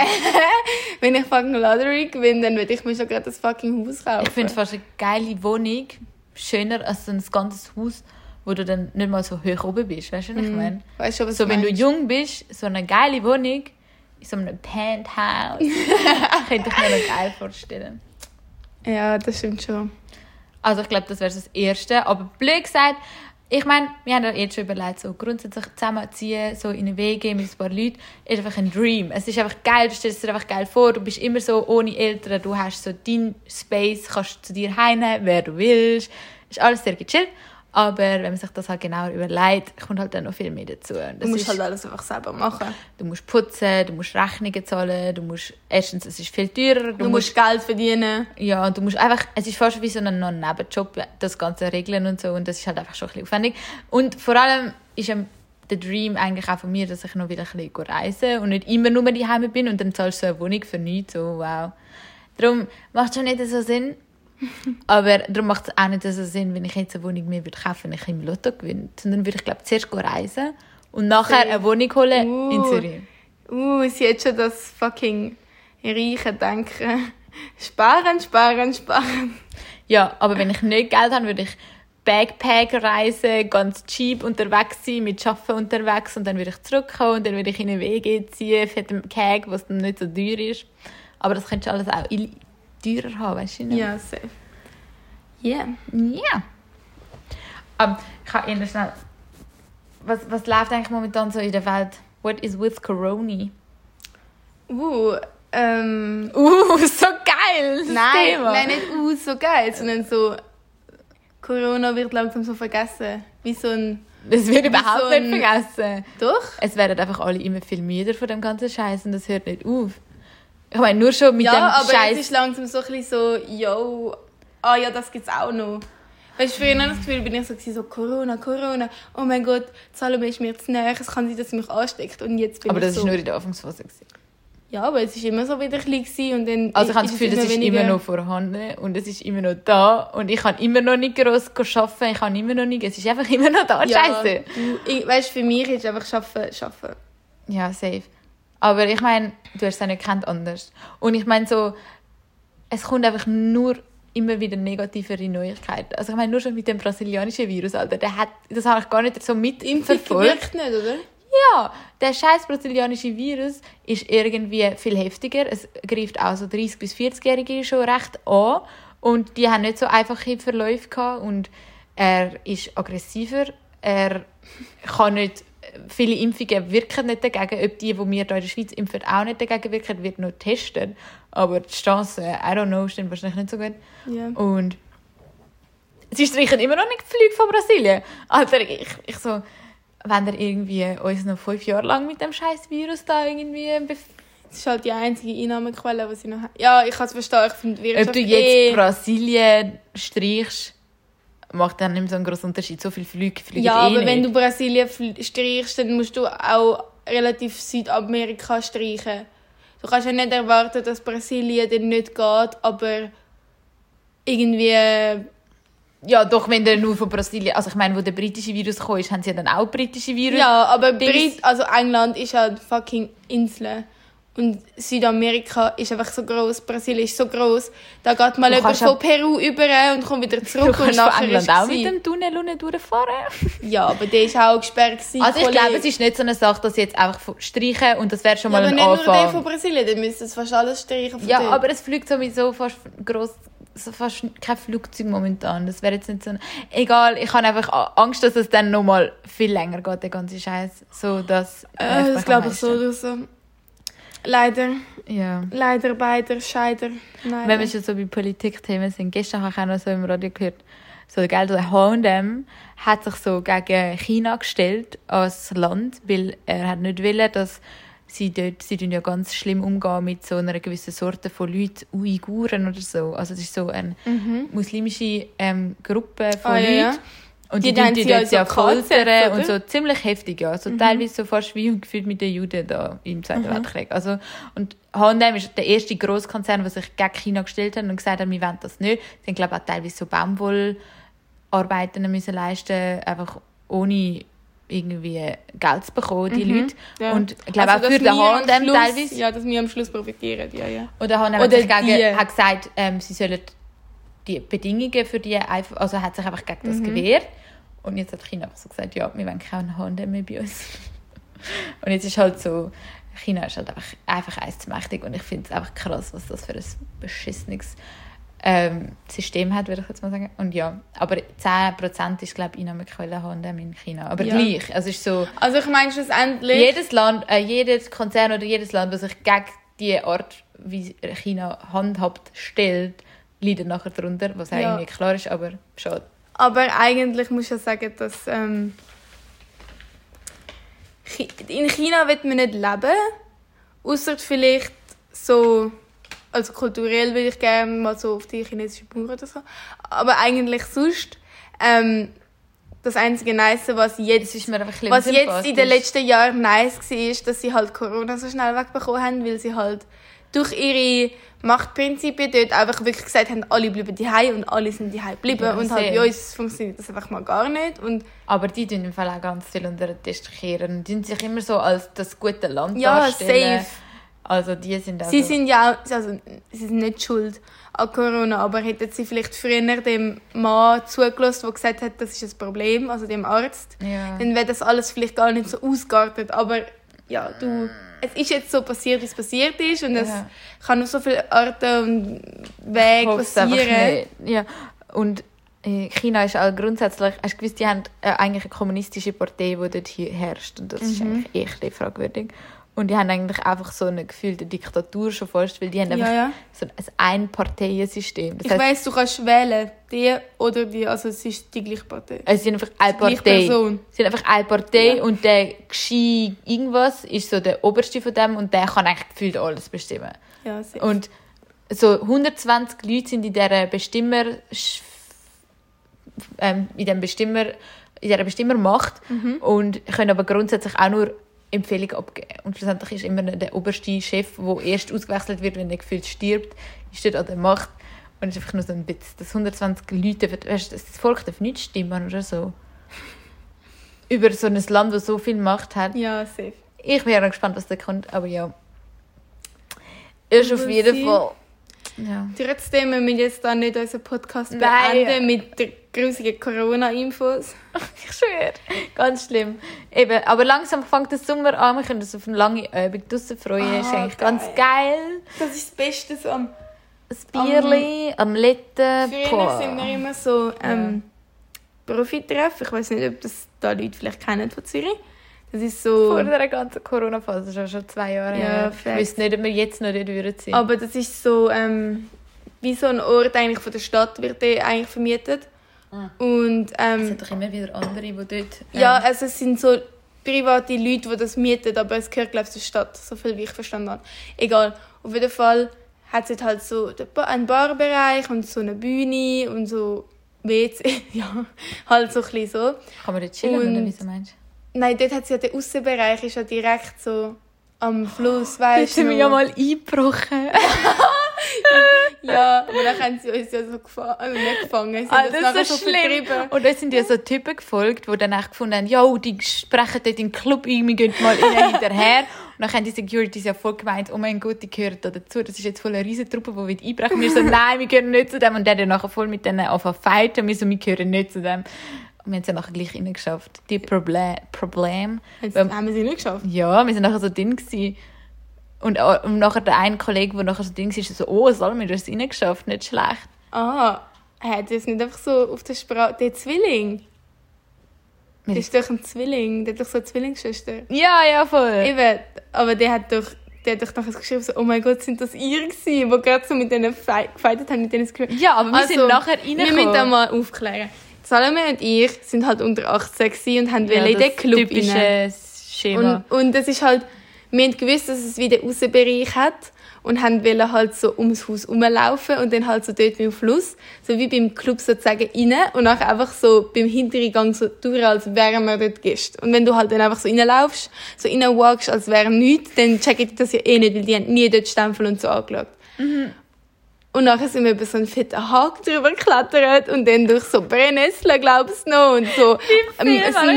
Wenn ich fucking Lottery gewinne, dann würde ich mir schon gerade das fucking Haus kaufen. Ich finde fast eine geile Wohnung schöner als so ein ganzes Haus, wo du dann nicht mal so hoch oben bist. Weißt du, was ich meine? Weißt du, was So, wenn du jung bist, so eine geile Wohnung in so einem Penthouse, könnte ich mir noch geil vorstellen. Ja, das stimmt schon. Also ich glaube, das wäre das Erste. Aber blöd gesagt, ich meine, wir haben ja jetzt schon überlegt, so grundsätzlich zusammenziehen, so in eine WG mit ein paar Leuten, ist einfach ein Dream. Es ist einfach geil, du stellst dir einfach geil vor, du bist immer so ohne Eltern, du hast so deinen Space, kannst zu dir heimnehmen, wer du willst. Ist alles sehr gechillt. Aber wenn man sich das halt genauer überlegt, kommt halt dann noch viel mehr dazu. Und Du das musst ist- halt alles einfach selber machen. Du musst putzen, du musst Rechnungen zahlen, du musst, erstens, es ist viel teurer, Du, musst Geld verdienen. ja, und du musst einfach, es ist fast wie so ein Nebenjob, das Ganze regeln und so, und das ist halt einfach schon ein bisschen aufwendig. Und vor allem ist der Dream eigentlich auch von mir, dass ich noch wieder ein bisschen reise und nicht immer nur daheim bin und dann zahlst du so eine Wohnung für nichts, so wow. Darum macht es schon nicht so Sinn. Aber darum macht es auch nicht so Sinn, wenn ich jetzt eine Wohnung mir würde kaufen wenn ich im Lotto gewinne. Sondern würde ich, glaube zuerst reisen und nachher eine Wohnung holen in Uh. Zürich. Uh, sie hat schon das fucking reiche Denken. Sparen, sparen, sparen. Ja, aber wenn ich nicht Geld habe, würde ich Backpacker reisen, ganz cheap unterwegs sein, mit Arbeiten unterwegs und dann würde ich zurückkommen und dann würde ich in eine WG ziehen, für den Cake, was dann nicht so teuer ist. Aber das könntest du alles auch teurer haben, weißt du? nicht? Ja, safe. Yeah. Ja. Aber ich habe eher schnell... Was, was läuft eigentlich momentan so in der Welt? What is with Corona? Uh, ähm... Uh, so geil! Nein, Thema. nein, nicht uh, so geil, sondern so... Corona wird langsam so vergessen. Wie so ein... Das wird überhaupt so nicht ein- vergessen. Doch? es werden einfach alle immer viel müder von dem ganzen Scheiß und das hört nicht auf. Ich meine, nur schon mit Ja, dem aber Scheiß. es ist langsam so ein bisschen so, yo, ah ja, das gibt's auch noch. Weißt du, früher ich das Gefühl, bin ich so, so Corona, Corona, oh mein Gott, Salome ist mir zu näher, es kann sein, dass sie mich ansteckt. Und jetzt bin aber das so... ist nur in der Anfangsphase. Ja, aber es ist immer so wieder klein und dann Also ich habe das es Gefühl, das ist weniger- immer noch vorhanden und es ist immer noch da und ich kann immer noch nicht gross arbeiten, ich kann immer noch nicht, es ist einfach immer noch da, Ja, Scheiße. Weißt du, für mich ist einfach schaffen, schaffen. Ja, safe. Aber ich meine, du hast es auch nicht gekannt anders. Und ich meine so, es kommt einfach nur immer wieder negativere Neuigkeiten. Also ich meine, nur schon mit dem brasilianischen Virus, Alter, der hat, das habe ich gar nicht so Impfung mitverfolgt. wirkt nicht, oder? Ja, der scheiß brasilianische Virus ist irgendwie viel heftiger. Es greift auch so 30- bis 40-Jährige schon recht an. Und die haben nicht so einfache Verläufe gehabt. Und er ist aggressiver. Er kann nicht, viele Impfungen wirken nicht dagegen. Ob die, die wir hier in der Schweiz impfen, auch nicht dagegen wirken, wird noch getestet. Aber die Chancen, I don't know, stehen wahrscheinlich nicht so gut. Ja. Und sie streichen immer noch nicht die Flüge von Brasilien. Alter, ich, ich so, wenn ihr irgendwie uns noch fünf Jahre lang mit dem scheiß Virus da irgendwie Das ist halt die einzige Einnahmequelle, die sie noch haben. Ja, ich kann es verstehen, ich finde die Ob Wirtschaft du jetzt eh... Brasilien streichst, macht dann nicht so einen grossen Unterschied. So viele Flüge fliegen Ja, eh aber wenn nicht. du Brasilien streichst, dann musst du auch relativ Südamerika streichen. Du kannst ja nicht erwarten, dass Brasilien dann nicht geht, aber irgendwie... Ja, doch, wenn der nur von Brasilien... Also ich meine, wo der britische Virus kam, ist, haben sie dann auch britische Virus. Ja, aber Brit also England ist ja fucking Insel. Und Südamerika ist einfach so groß, Brasilien ist so groß. Da geht mal Du jemand von Peru über und kommt wieder Du zurück und kannst nachher England ist auch mit dem Tunnel unten durchfahren. Ja, aber der ist auch gesperrt gewesen, Also ich Kollege. glaube, es ist nicht so eine Sache, dass sie jetzt einfach streichen und das wäre schon ja, mal aber ein nicht nur der Anfang. von Brasilien, dann müsste es fast alles streichen Ja, dort. aber es fliegt sowieso fast groß, so fast kein Flugzeug momentan. Das wäre jetzt nicht so. Ein... Egal, ich habe einfach Angst, dass es dann noch mal viel länger geht, der ganze Scheiß, so dass. Äh, das glaube ich so oder so. Leider, Ja. leider, beider, scheider. Nein. Wenn wir schon so bei Politikthemen sind, gestern habe ich auch noch so im Radio gehört, so gell, der H&M hat sich so gegen China gestellt als Land, weil er hat nicht wollen, dass sie dort, sie ja ganz schlimm umgehen mit so einer gewissen Sorte von Leuten, Uiguren oder so. Also es ist so eine muslimische ähm, Gruppe von Mhm. Ah, ja, Leuten. ja. Und Die die, dann die, also ja foltern und so ziemlich heftig, ja. So teilweise so fast wie gefühlt mit den Juden da im Zweiten Weltkrieg. Also, und H&M ist der erste grosse Konzern, der sich gegen China gestellt hat und gesagt hat, wir wollen das nicht. Sie haben, glaube ich, auch teilweise so Baumwollarbeiten müssen leisten, einfach ohne irgendwie Geld zu bekommen, die Leute. Mhm. Ja. Und ich glaube Also, auch für den H&M teilweise. Ja, dass wir am Schluss profitieren, ja, ja. Oder H&M hat, gegen, hat gesagt, ähm, sie sollen die Bedingungen für die einfach, also hat sich einfach gegen das Mhm. gewehrt. Und jetzt hat China einfach so gesagt, ja, wir wollen keinen H&M mehr bei uns. und jetzt ist halt so, China ist halt einfach, einfach eins zu mächtig und ich finde es einfach krass, was das für ein beschissenes ähm, System hat, würde ich jetzt mal sagen. Und ja, aber 10% ist, glaube ich, Einnahmequelle H&M in China. Aber Ja. gleich, also ist so, Also ich meine schlussendlich... jedes Land, äh, jedes Konzern oder jedes Land, das sich gegen die Art, wie China handhabt, stellt, leidet nachher darunter, was ja. Irgendwie klar ist, aber schade. Aber eigentlich muss ich ja sagen, dass ähm, in China wird man nicht leben, außer vielleicht so, also kulturell würde ich gerne mal so auf die chinesische Mauer oder so, aber eigentlich sonst ähm, das einzige Nice, was jetzt ist mir einfach ein bisschen was jetzt in den letzten Jahren nice war, ist, dass sie halt Corona so schnell wegbekommen haben, weil sie halt durch ihre Machtprinzipien dort einfach wirklich gesagt haben, alle bleiben daheim und alle sind daheim geblieben. Ja, und halt bei uns funktioniert das einfach mal gar nicht. Und Aber die tun im Fall auch ganz viel unter den Tisch kehren und tun sich immer so als das gute Land Ja, darstellen. safe. Also die sind also... sie sind ja auch, also, sie sind nicht schuld an Corona, aber hätten sie vielleicht früher dem Mann zugelassen, der gesagt hat, das ist ein Problem, also dem Arzt, Ja. dann wäre das alles vielleicht gar nicht so ausgeartet. Aber ja, du, es ist jetzt so passiert, wie es passiert ist und es Ja. kann auf so viele Arten und Wege passieren. Ja. Und äh, China ist auch grundsätzlich, hast du gewusst, die haben äh, eigentlich eine kommunistische Partei, die dort hier herrscht. Und das Mhm. ist eigentlich echt bisschen fragwürdig. Und die haben eigentlich einfach so eine gefühlte Diktatur schon fast, weil die haben Ja, einfach ja. so ein Ein-Parteiensystem. Das Ich weiss, du kannst wählen, die oder die, also es ist die gleiche Partei. es sind einfach eine Partei. Es sind einfach eine Partei Ja. und der Gschi irgendwas ist so der oberste von dem und der kann eigentlich gefühlt alles bestimmen. Ja, sehr. Und so 120 Leute sind in dieser Bestimmer ähm, in dem Bestimmer in dieser Bestimmermacht und können aber grundsätzlich auch nur Empfehlungen abgeben. Und schlussendlich ist immer der oberste Chef, der erst ausgewechselt wird, wenn er gefühlt stirbt, ist dort an der Macht. Und es ist einfach nur so ein Witz, dass 120 Leute, weißt, das Volk darf nicht stimmen oder so. Über so ein Land, das so viel Macht hat. Ja, safe. Ich bin ja gespannt, was da kommt, aber ja. Ist auf jeden. Fall. Ja. Trotzdem müssen wir jetzt da nicht unseren Podcast Nein. beenden mit der grusigen Corona-Infos. Ich schwöre. Ganz schlimm. Eben, aber langsam fängt der Sommer an. Wir können uns auf eine lange Übung draussen freuen. ist Ah, eigentlich ganz geil. Das ist das Beste so am... Ein Bierli, am Letten. Früher sind wir immer so ähm, Profi-Treff. Ich weiß nicht, ob das da Leute vielleicht kennen von Zürich. Das ist so... Vor der ganzen Corona-Phase, das ist ja schon zwei Jahre Ja, her. Ich wüsste nicht, ob wir jetzt noch dort würden sein. Aber das ist so, ähm, wie so ein Ort eigentlich von der Stadt wird der eigentlich vermietet. Und es ähm, sind doch immer wieder andere, die dort... ähm, ja, also es sind so private Leute, die das mieten, aber es gehört glaube ich zur Stadt, so viel wie ich verstanden habe. Egal, auf jeden Fall hat es halt so einen Barbereich und so eine Bühne und so WC, ja, halt so ein bisschen so. Kann man dort chillen, und- oder wie du meinst? Nein, dort hat es ja den Aussenbereich, ist ja direkt so am Fluss, Dort weißt sind wir ja mal eingebrochen. Ja, aber dann haben sie uns ja so gefangen, also nicht gefangen, sie Ah, das ist so so schlimm. vertrieben. Und dann sind ja so Typen gefolgt, die dann echt gefunden haben, ja, die sprechen dort in den Club ein, wir gehen mal innen hinterher. Und dann haben die Securities ja voll gemeint, oh mein Gott, die gehören da dazu. Das ist jetzt voll eine riesen Truppe, die will einbrechen. Wir so, nein, wir gehören nicht zu dem. Und der dann nachher voll mit denen angefangen fighten. Wir so, wir gehören nicht zu dem. Und wir haben es ja nachher gleich reingeschafft. Die Proble Problem. Jetzt haben wir sie nicht geschafft. Ja, wir sind nachher so drin gewesen. Und, äh, und nachher der eine Kollege, der nachher so war, ist so, oh, Salmi, du hast es reingeschafft, nicht schlecht. Ah, hat jetzt nicht einfach so auf der Sprache, der Zwilling. Der ist doch ein Zwilling, der hat doch so eine Zwillingsschwester. Ja, ja, voll. Eben, aber der hat doch, der hat doch nachher geschrieben, so, oh mein Gott, sind das ihr gewesen, die gerade so mit denen fei- gefeitet haben, mit denen es. Ja, aber wir sind nachher Wir müssen da reingekommen. mal aufklären. Salome und ich sind halt unter 18 gewesen und haben wollen in den Club rein. typische Schema. Und, und das ist halt, wir haben gewusst, dass es wieder einen Aussenbereich hat. und haben wollen halt so ums Haus rumlaufen und dann halt so dort beim Fluss, so wie beim Club sozusagen rein und nachher einfach so beim hinteren Gang so durch, als wären wir dort Gäste. Und wenn du halt dann einfach so reinlaufst, so reinwalkst, als wäre nichts, dann checken die das ja eh nicht, weil die haben nie dort Stempel und so angeschaut. Und nachher sind wir über so einen fetten Haken drüber geklettert und dann durch so Brennnessel, glaubst du noch, und so ein?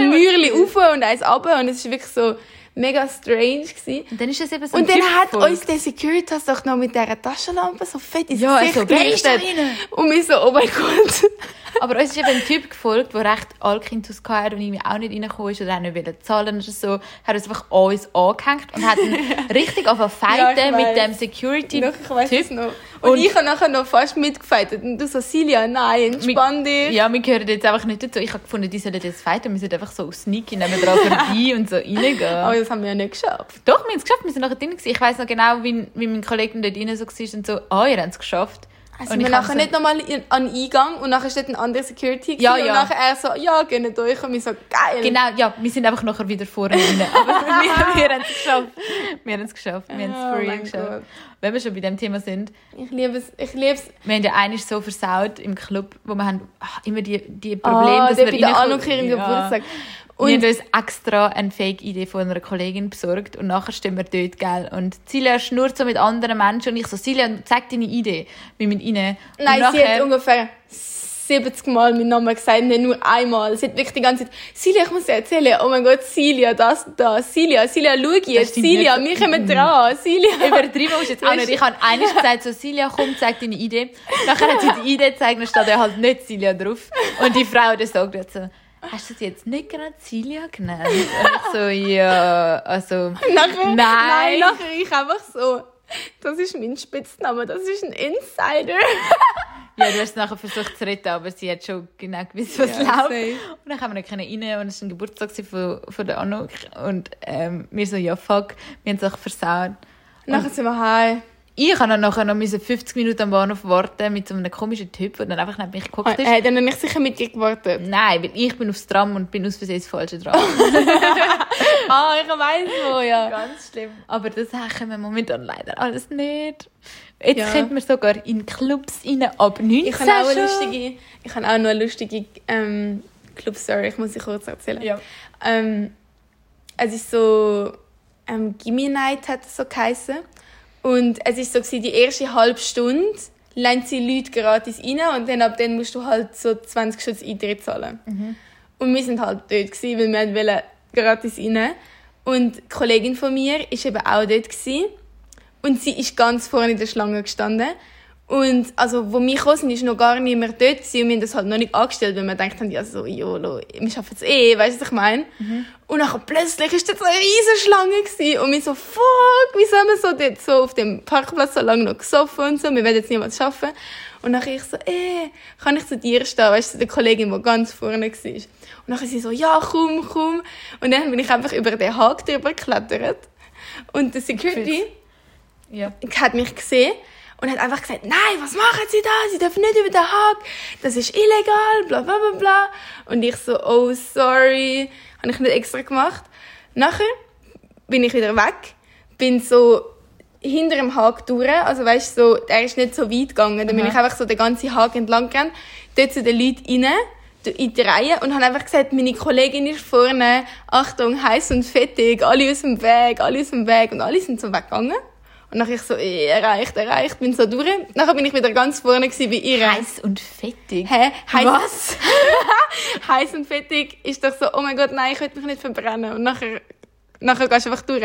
Mürli rauf und eins runter und es war wirklich so mega strange. Gewesen. Und dann ist es eben so Und dann hat gefolgt. uns der Securitas doch noch mit dieser Taschenlampe so fett ins Ja, Gesicht also, ist da gerichtet. Und wir so, oh mein Gott. Aber uns ist eben ein Typ gefolgt, der recht Alkintus hatte und irgendwie auch nicht reingekommen ist oder auch nicht zahlen oder so. Hat uns einfach uns angehängt und hat ihn richtig auf Ja, fighten ich mit dem security Noch, ich weiss Typ. es noch. Und, Und- ich habe nachher noch fast mitgefightet. Und du so, Silja, nein, entspann dich. Ja, wir gehören jetzt einfach nicht dazu. Ich habe gefunden, die sollen jetzt fighten. Wir sind einfach so sneaky nebenan vorbei und so reingehen. Aber das haben wir ja nicht geschafft. Doch, wir haben es geschafft. Wir sind nachher drin. gewesen. Ich weiss noch genau, wie, wie mein Kollege dort rein so war und so, ah, ihr habt es geschafft. Also und wir nachher so- nicht nochmal an Eingang und nachher steht ein anderer Security Ja, ja. und nachher er so, ja, geht durch und wir so, geil. Genau, ja, wir sind einfach nachher wieder vorne rein. Aber wir, wir haben es geschafft. Wir haben es geschafft. Wir haben es Oh for real geschafft. Gott. Wenn wir schon bei dem Thema sind, Ich liebe es, ich liebe es. wir haben ja eines so versaut im Club, wo wir haben ach, immer die, die Probleme, Ah, dass wir bei der reinkommen- Anuk ihren Ja. Geburtstag. Und wir haben uns extra eine Fake-Idee von einer Kollegin besorgt und nachher stehen wir dort, gell? Und Silja schnurrt so mit anderen Menschen und ich so, Silja, zeig deine Idee. Wir rein. Und nein, sie nachher- hat ungefähr 70 Mal meinen Namen gesagt, nicht nur einmal. Sie hat wirklich die ganze Zeit, Silja, ich muss dir erzählen, oh mein Gott, Silja, das, das, Silja, Silja, schau jetzt, Silja, wir kommen dran, Silja. Übertrieben ist jetzt auch nicht. Ich habe eines gesagt, so, Silja, komm, zeig deine Idee. Nachher hat sie die Idee gezeigt, dann steht ja halt nicht Silja drauf. Und die Frau, die sagt jetzt so, hast du sie jetzt nicht gerade Silja genannt? So, ja, also, Nachher, Nein. nein, nachher ich einfach so, das ist mein Spitzname, das ist ein Insider. ja, du hast es nachher versucht zu retten, aber sie hat schon genau gewusst, was Ja, läuft. safe. Und dann kamen wir rein und es war ein Geburtstag von, von der Anuk. Und ähm, wir so, ja, fuck, wir haben es auch versaut. Nachher sind wir heim. Ich habe dann nachher noch müssen 50 Minuten am Bahnhof warten mit so einem komischen Typ, der dann einfach neben mich geguckt ist. Er hat dann nicht sicher mit dir gewartet. Nein, weil ich bin aufs Tram und bin aus Versehen das falsche Tram. Ah, ich weiß wo, ja. Ganz schlimm. Aber das haben wir momentan leider alles nicht. Jetzt Ja. könnte man sogar in Clubs rein ab 19 Ich habe auch eine schon. lustige, ich habe auch noch eine lustige ähm, Club-Story, ich muss sie kurz erzählen. Ja. Ähm, es ist so, ähm, Gimme Night hat es so geheißen. Und es ist so gewesen, die erste halbe Stunde lernen sie Leute gratis rein und dann ab dann musst du halt so 20 Schutz Eintritt zahlen. Und wir sind halt dort gewesen, weil wir wollten gratis rein. Und die Kollegin von mir ist eben auch dort gewesen. Und sie ist ganz vorne in der Schlange gestanden. Und also, wo wir gekommen sind, ist noch gar niemand dort gewesen. Und wir haben das halt noch nicht angestellt, weil wir gedacht haben, ja, so, YOLO, wir schaffen es eh, weißt du, was ich meine? Und dann plötzlich ist dort so eine riesige Schlange gewesen. Und wir so, fuck, wieso haben wir so dort so auf dem Parkplatz so lange noch gesoffen und so, wir werden jetzt niemals schaffen. Und dann ich so, eh, kann ich zu dir stehen, weißt du, der Kollegin, die ganz vorne war. Und dann sie so, ja, komm, komm. Und dann bin ich einfach über den Haken drüber geklettert. Und der Security Ja. hat mich gesehen und hat einfach gesagt, nein, was machen Sie da? Sie dürfen nicht über den Haken, das ist illegal, bla bla bla bla. Und ich so, oh, sorry, habe ich nicht extra gemacht. Nachher bin ich wieder weg, bin so hinter dem Haken durch, also weißt so, er ist nicht so weit gegangen, dann bin ich einfach so den ganzen Haken entlang gegangen, dort zu den Leuten rein, in die Reihe und habe einfach gesagt, meine Kollegin ist vorne, Achtung, heiß und fettig, alle aus dem Weg, alle aus dem Weg. Und alle sind so weggegangen. Und nachher ich so, eh, erreicht, erreicht, bin so durch. Nachher bin ich wieder ganz vorne gewesen bei ihr. Heiß und fettig. Hä? Heiß, Was? heiß und fettig ist doch so, oh mein Gott, nein, ich will mich nicht verbrennen. Und nachher, nachher gehst du einfach durch.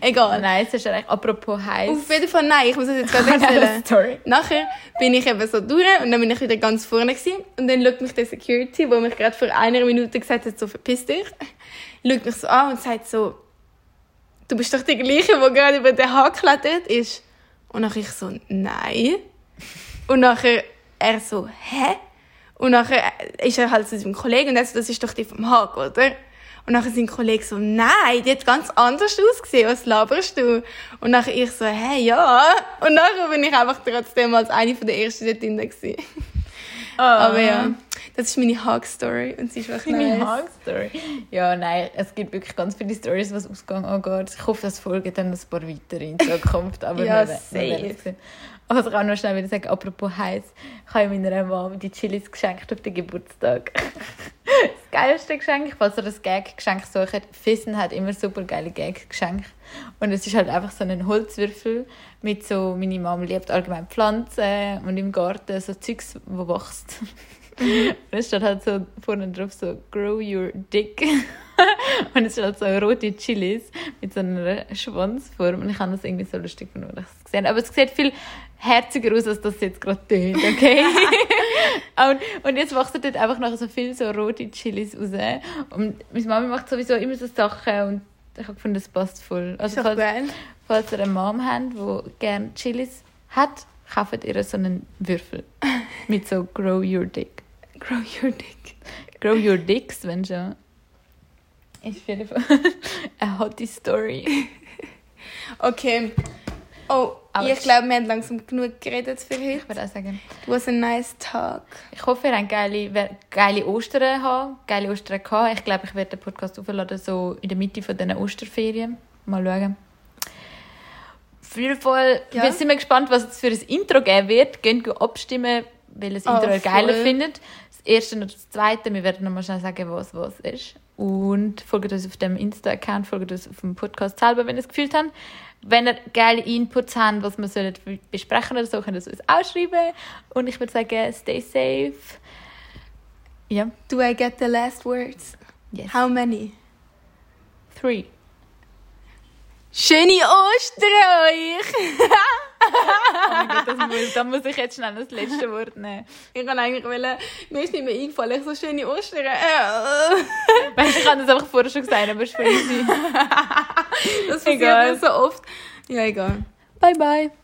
Egal. Nein, jetzt ist recht. Apropos heiß. Auf jeden Fall nein, ich muss es jetzt gerade erzählen. Sorry. Nachher bin ich eben so durch und dann bin ich wieder ganz vorne gewesen. Und dann schaut mich der Security, der mich gerade vor einer Minute gesagt hat, so verpiss dich, schaut mich so an und sagt so, du bist doch die gleiche, die gerade über den Haken geklettert ist. Und nachher ich so, nein. Und nachher er so, hä? Und nachher ist er halt zu seinem Kollegen und er so, das ist doch die vom Haken, oder? Und nachher sein Kollege so, nein, die hat ganz anders ausgesehen, was laberst du? Und nachher ich so, hä, ja. Und nachher bin ich einfach trotzdem als eine von der ersten dort drin. Aber ja, das ist meine Hug-Story und sie ist wirklich Meine nice. Hug-Story. Ja, nein, es gibt wirklich ganz viele Stories, was Ausgang angeht. Ich hoffe, es folgen dann ein paar weitere in Zukunft. Aber Ja, wir, wir safe. Aber was ich auch noch schnell wieder sagen, apropos heiß, ich habe meiner Mom die Chilis geschenkt auf den Geburtstag. Geilste Geschenk, falls ihr das Gag-Geschenk sucht, Fissen hat immer super geile Gag-Geschenke. Und es ist halt einfach so ein Holzwürfel mit so, meine Mom liebt allgemein Pflanzen und im Garten so Zeugs, wo wächst. Und es steht halt so vorne drauf so Grow your dick. und es steht halt so rote Chilis mit so einer Schwanzform. Und ich habe das irgendwie so lustig gefunden, als ich es gesehen habe. Aber es sieht viel herziger aus, als das jetzt gerade tönt, okay? und, und jetzt wachsen dort einfach noch so viel so rote Chilis raus. Und meine Mama macht sowieso immer so Sachen und ich habe gefunden, das passt voll. Also falls, geil. falls ihr eine Mom habt, die gerne Chilis hat, kauft ihr so einen Würfel mit so Grow your dick. Grow your dick. Grow your dicks, wenn schon. Ist auf jeden Fall eine hotte Story. Okay. Oh, Aber ich glaube, wir haben langsam genug geredet für heute. Ich würde auch sagen. It was a nice talk. Ich hoffe, ihr habt geile, geile Ostern haben, geile Ostern gehabt. Ich glaube, ich werde den Podcast aufladen, so in der Mitte von diesen Osterferien. Mal schauen. Auf jeden Fall Ja. wir sind wir gespannt, was es für ein Intro geben wird. Geht abstimmen, welches Oh, Intro ihr geiler findet. Das erste und das zweite. Wir werden nochmal schnell sagen, was was ist. Und folgt uns auf dem Insta-Account, folgt uns auf dem Podcast selber, wenn ihr es gefühlt habt. Wenn ihr geile Inputs habt, was wir sollen besprechen oder so, könnt ihr es uns auch schreiben. Und ich würde sagen, stay safe. Ja, Do I get the last words? yes. How many? Three. Schöne Ostern euch! Oh mein Gott, das muss, da muss ich jetzt schnell das letzte Wort nehmen. Ich kann eigentlich wollen, mir ist nicht mehr eingefallen, ich so schöne Ostern. Weißt, ich habe das einfach vorher schon gesagt, aber voll easy. Das passiert mir so oft. Ja, egal. Bye, bye.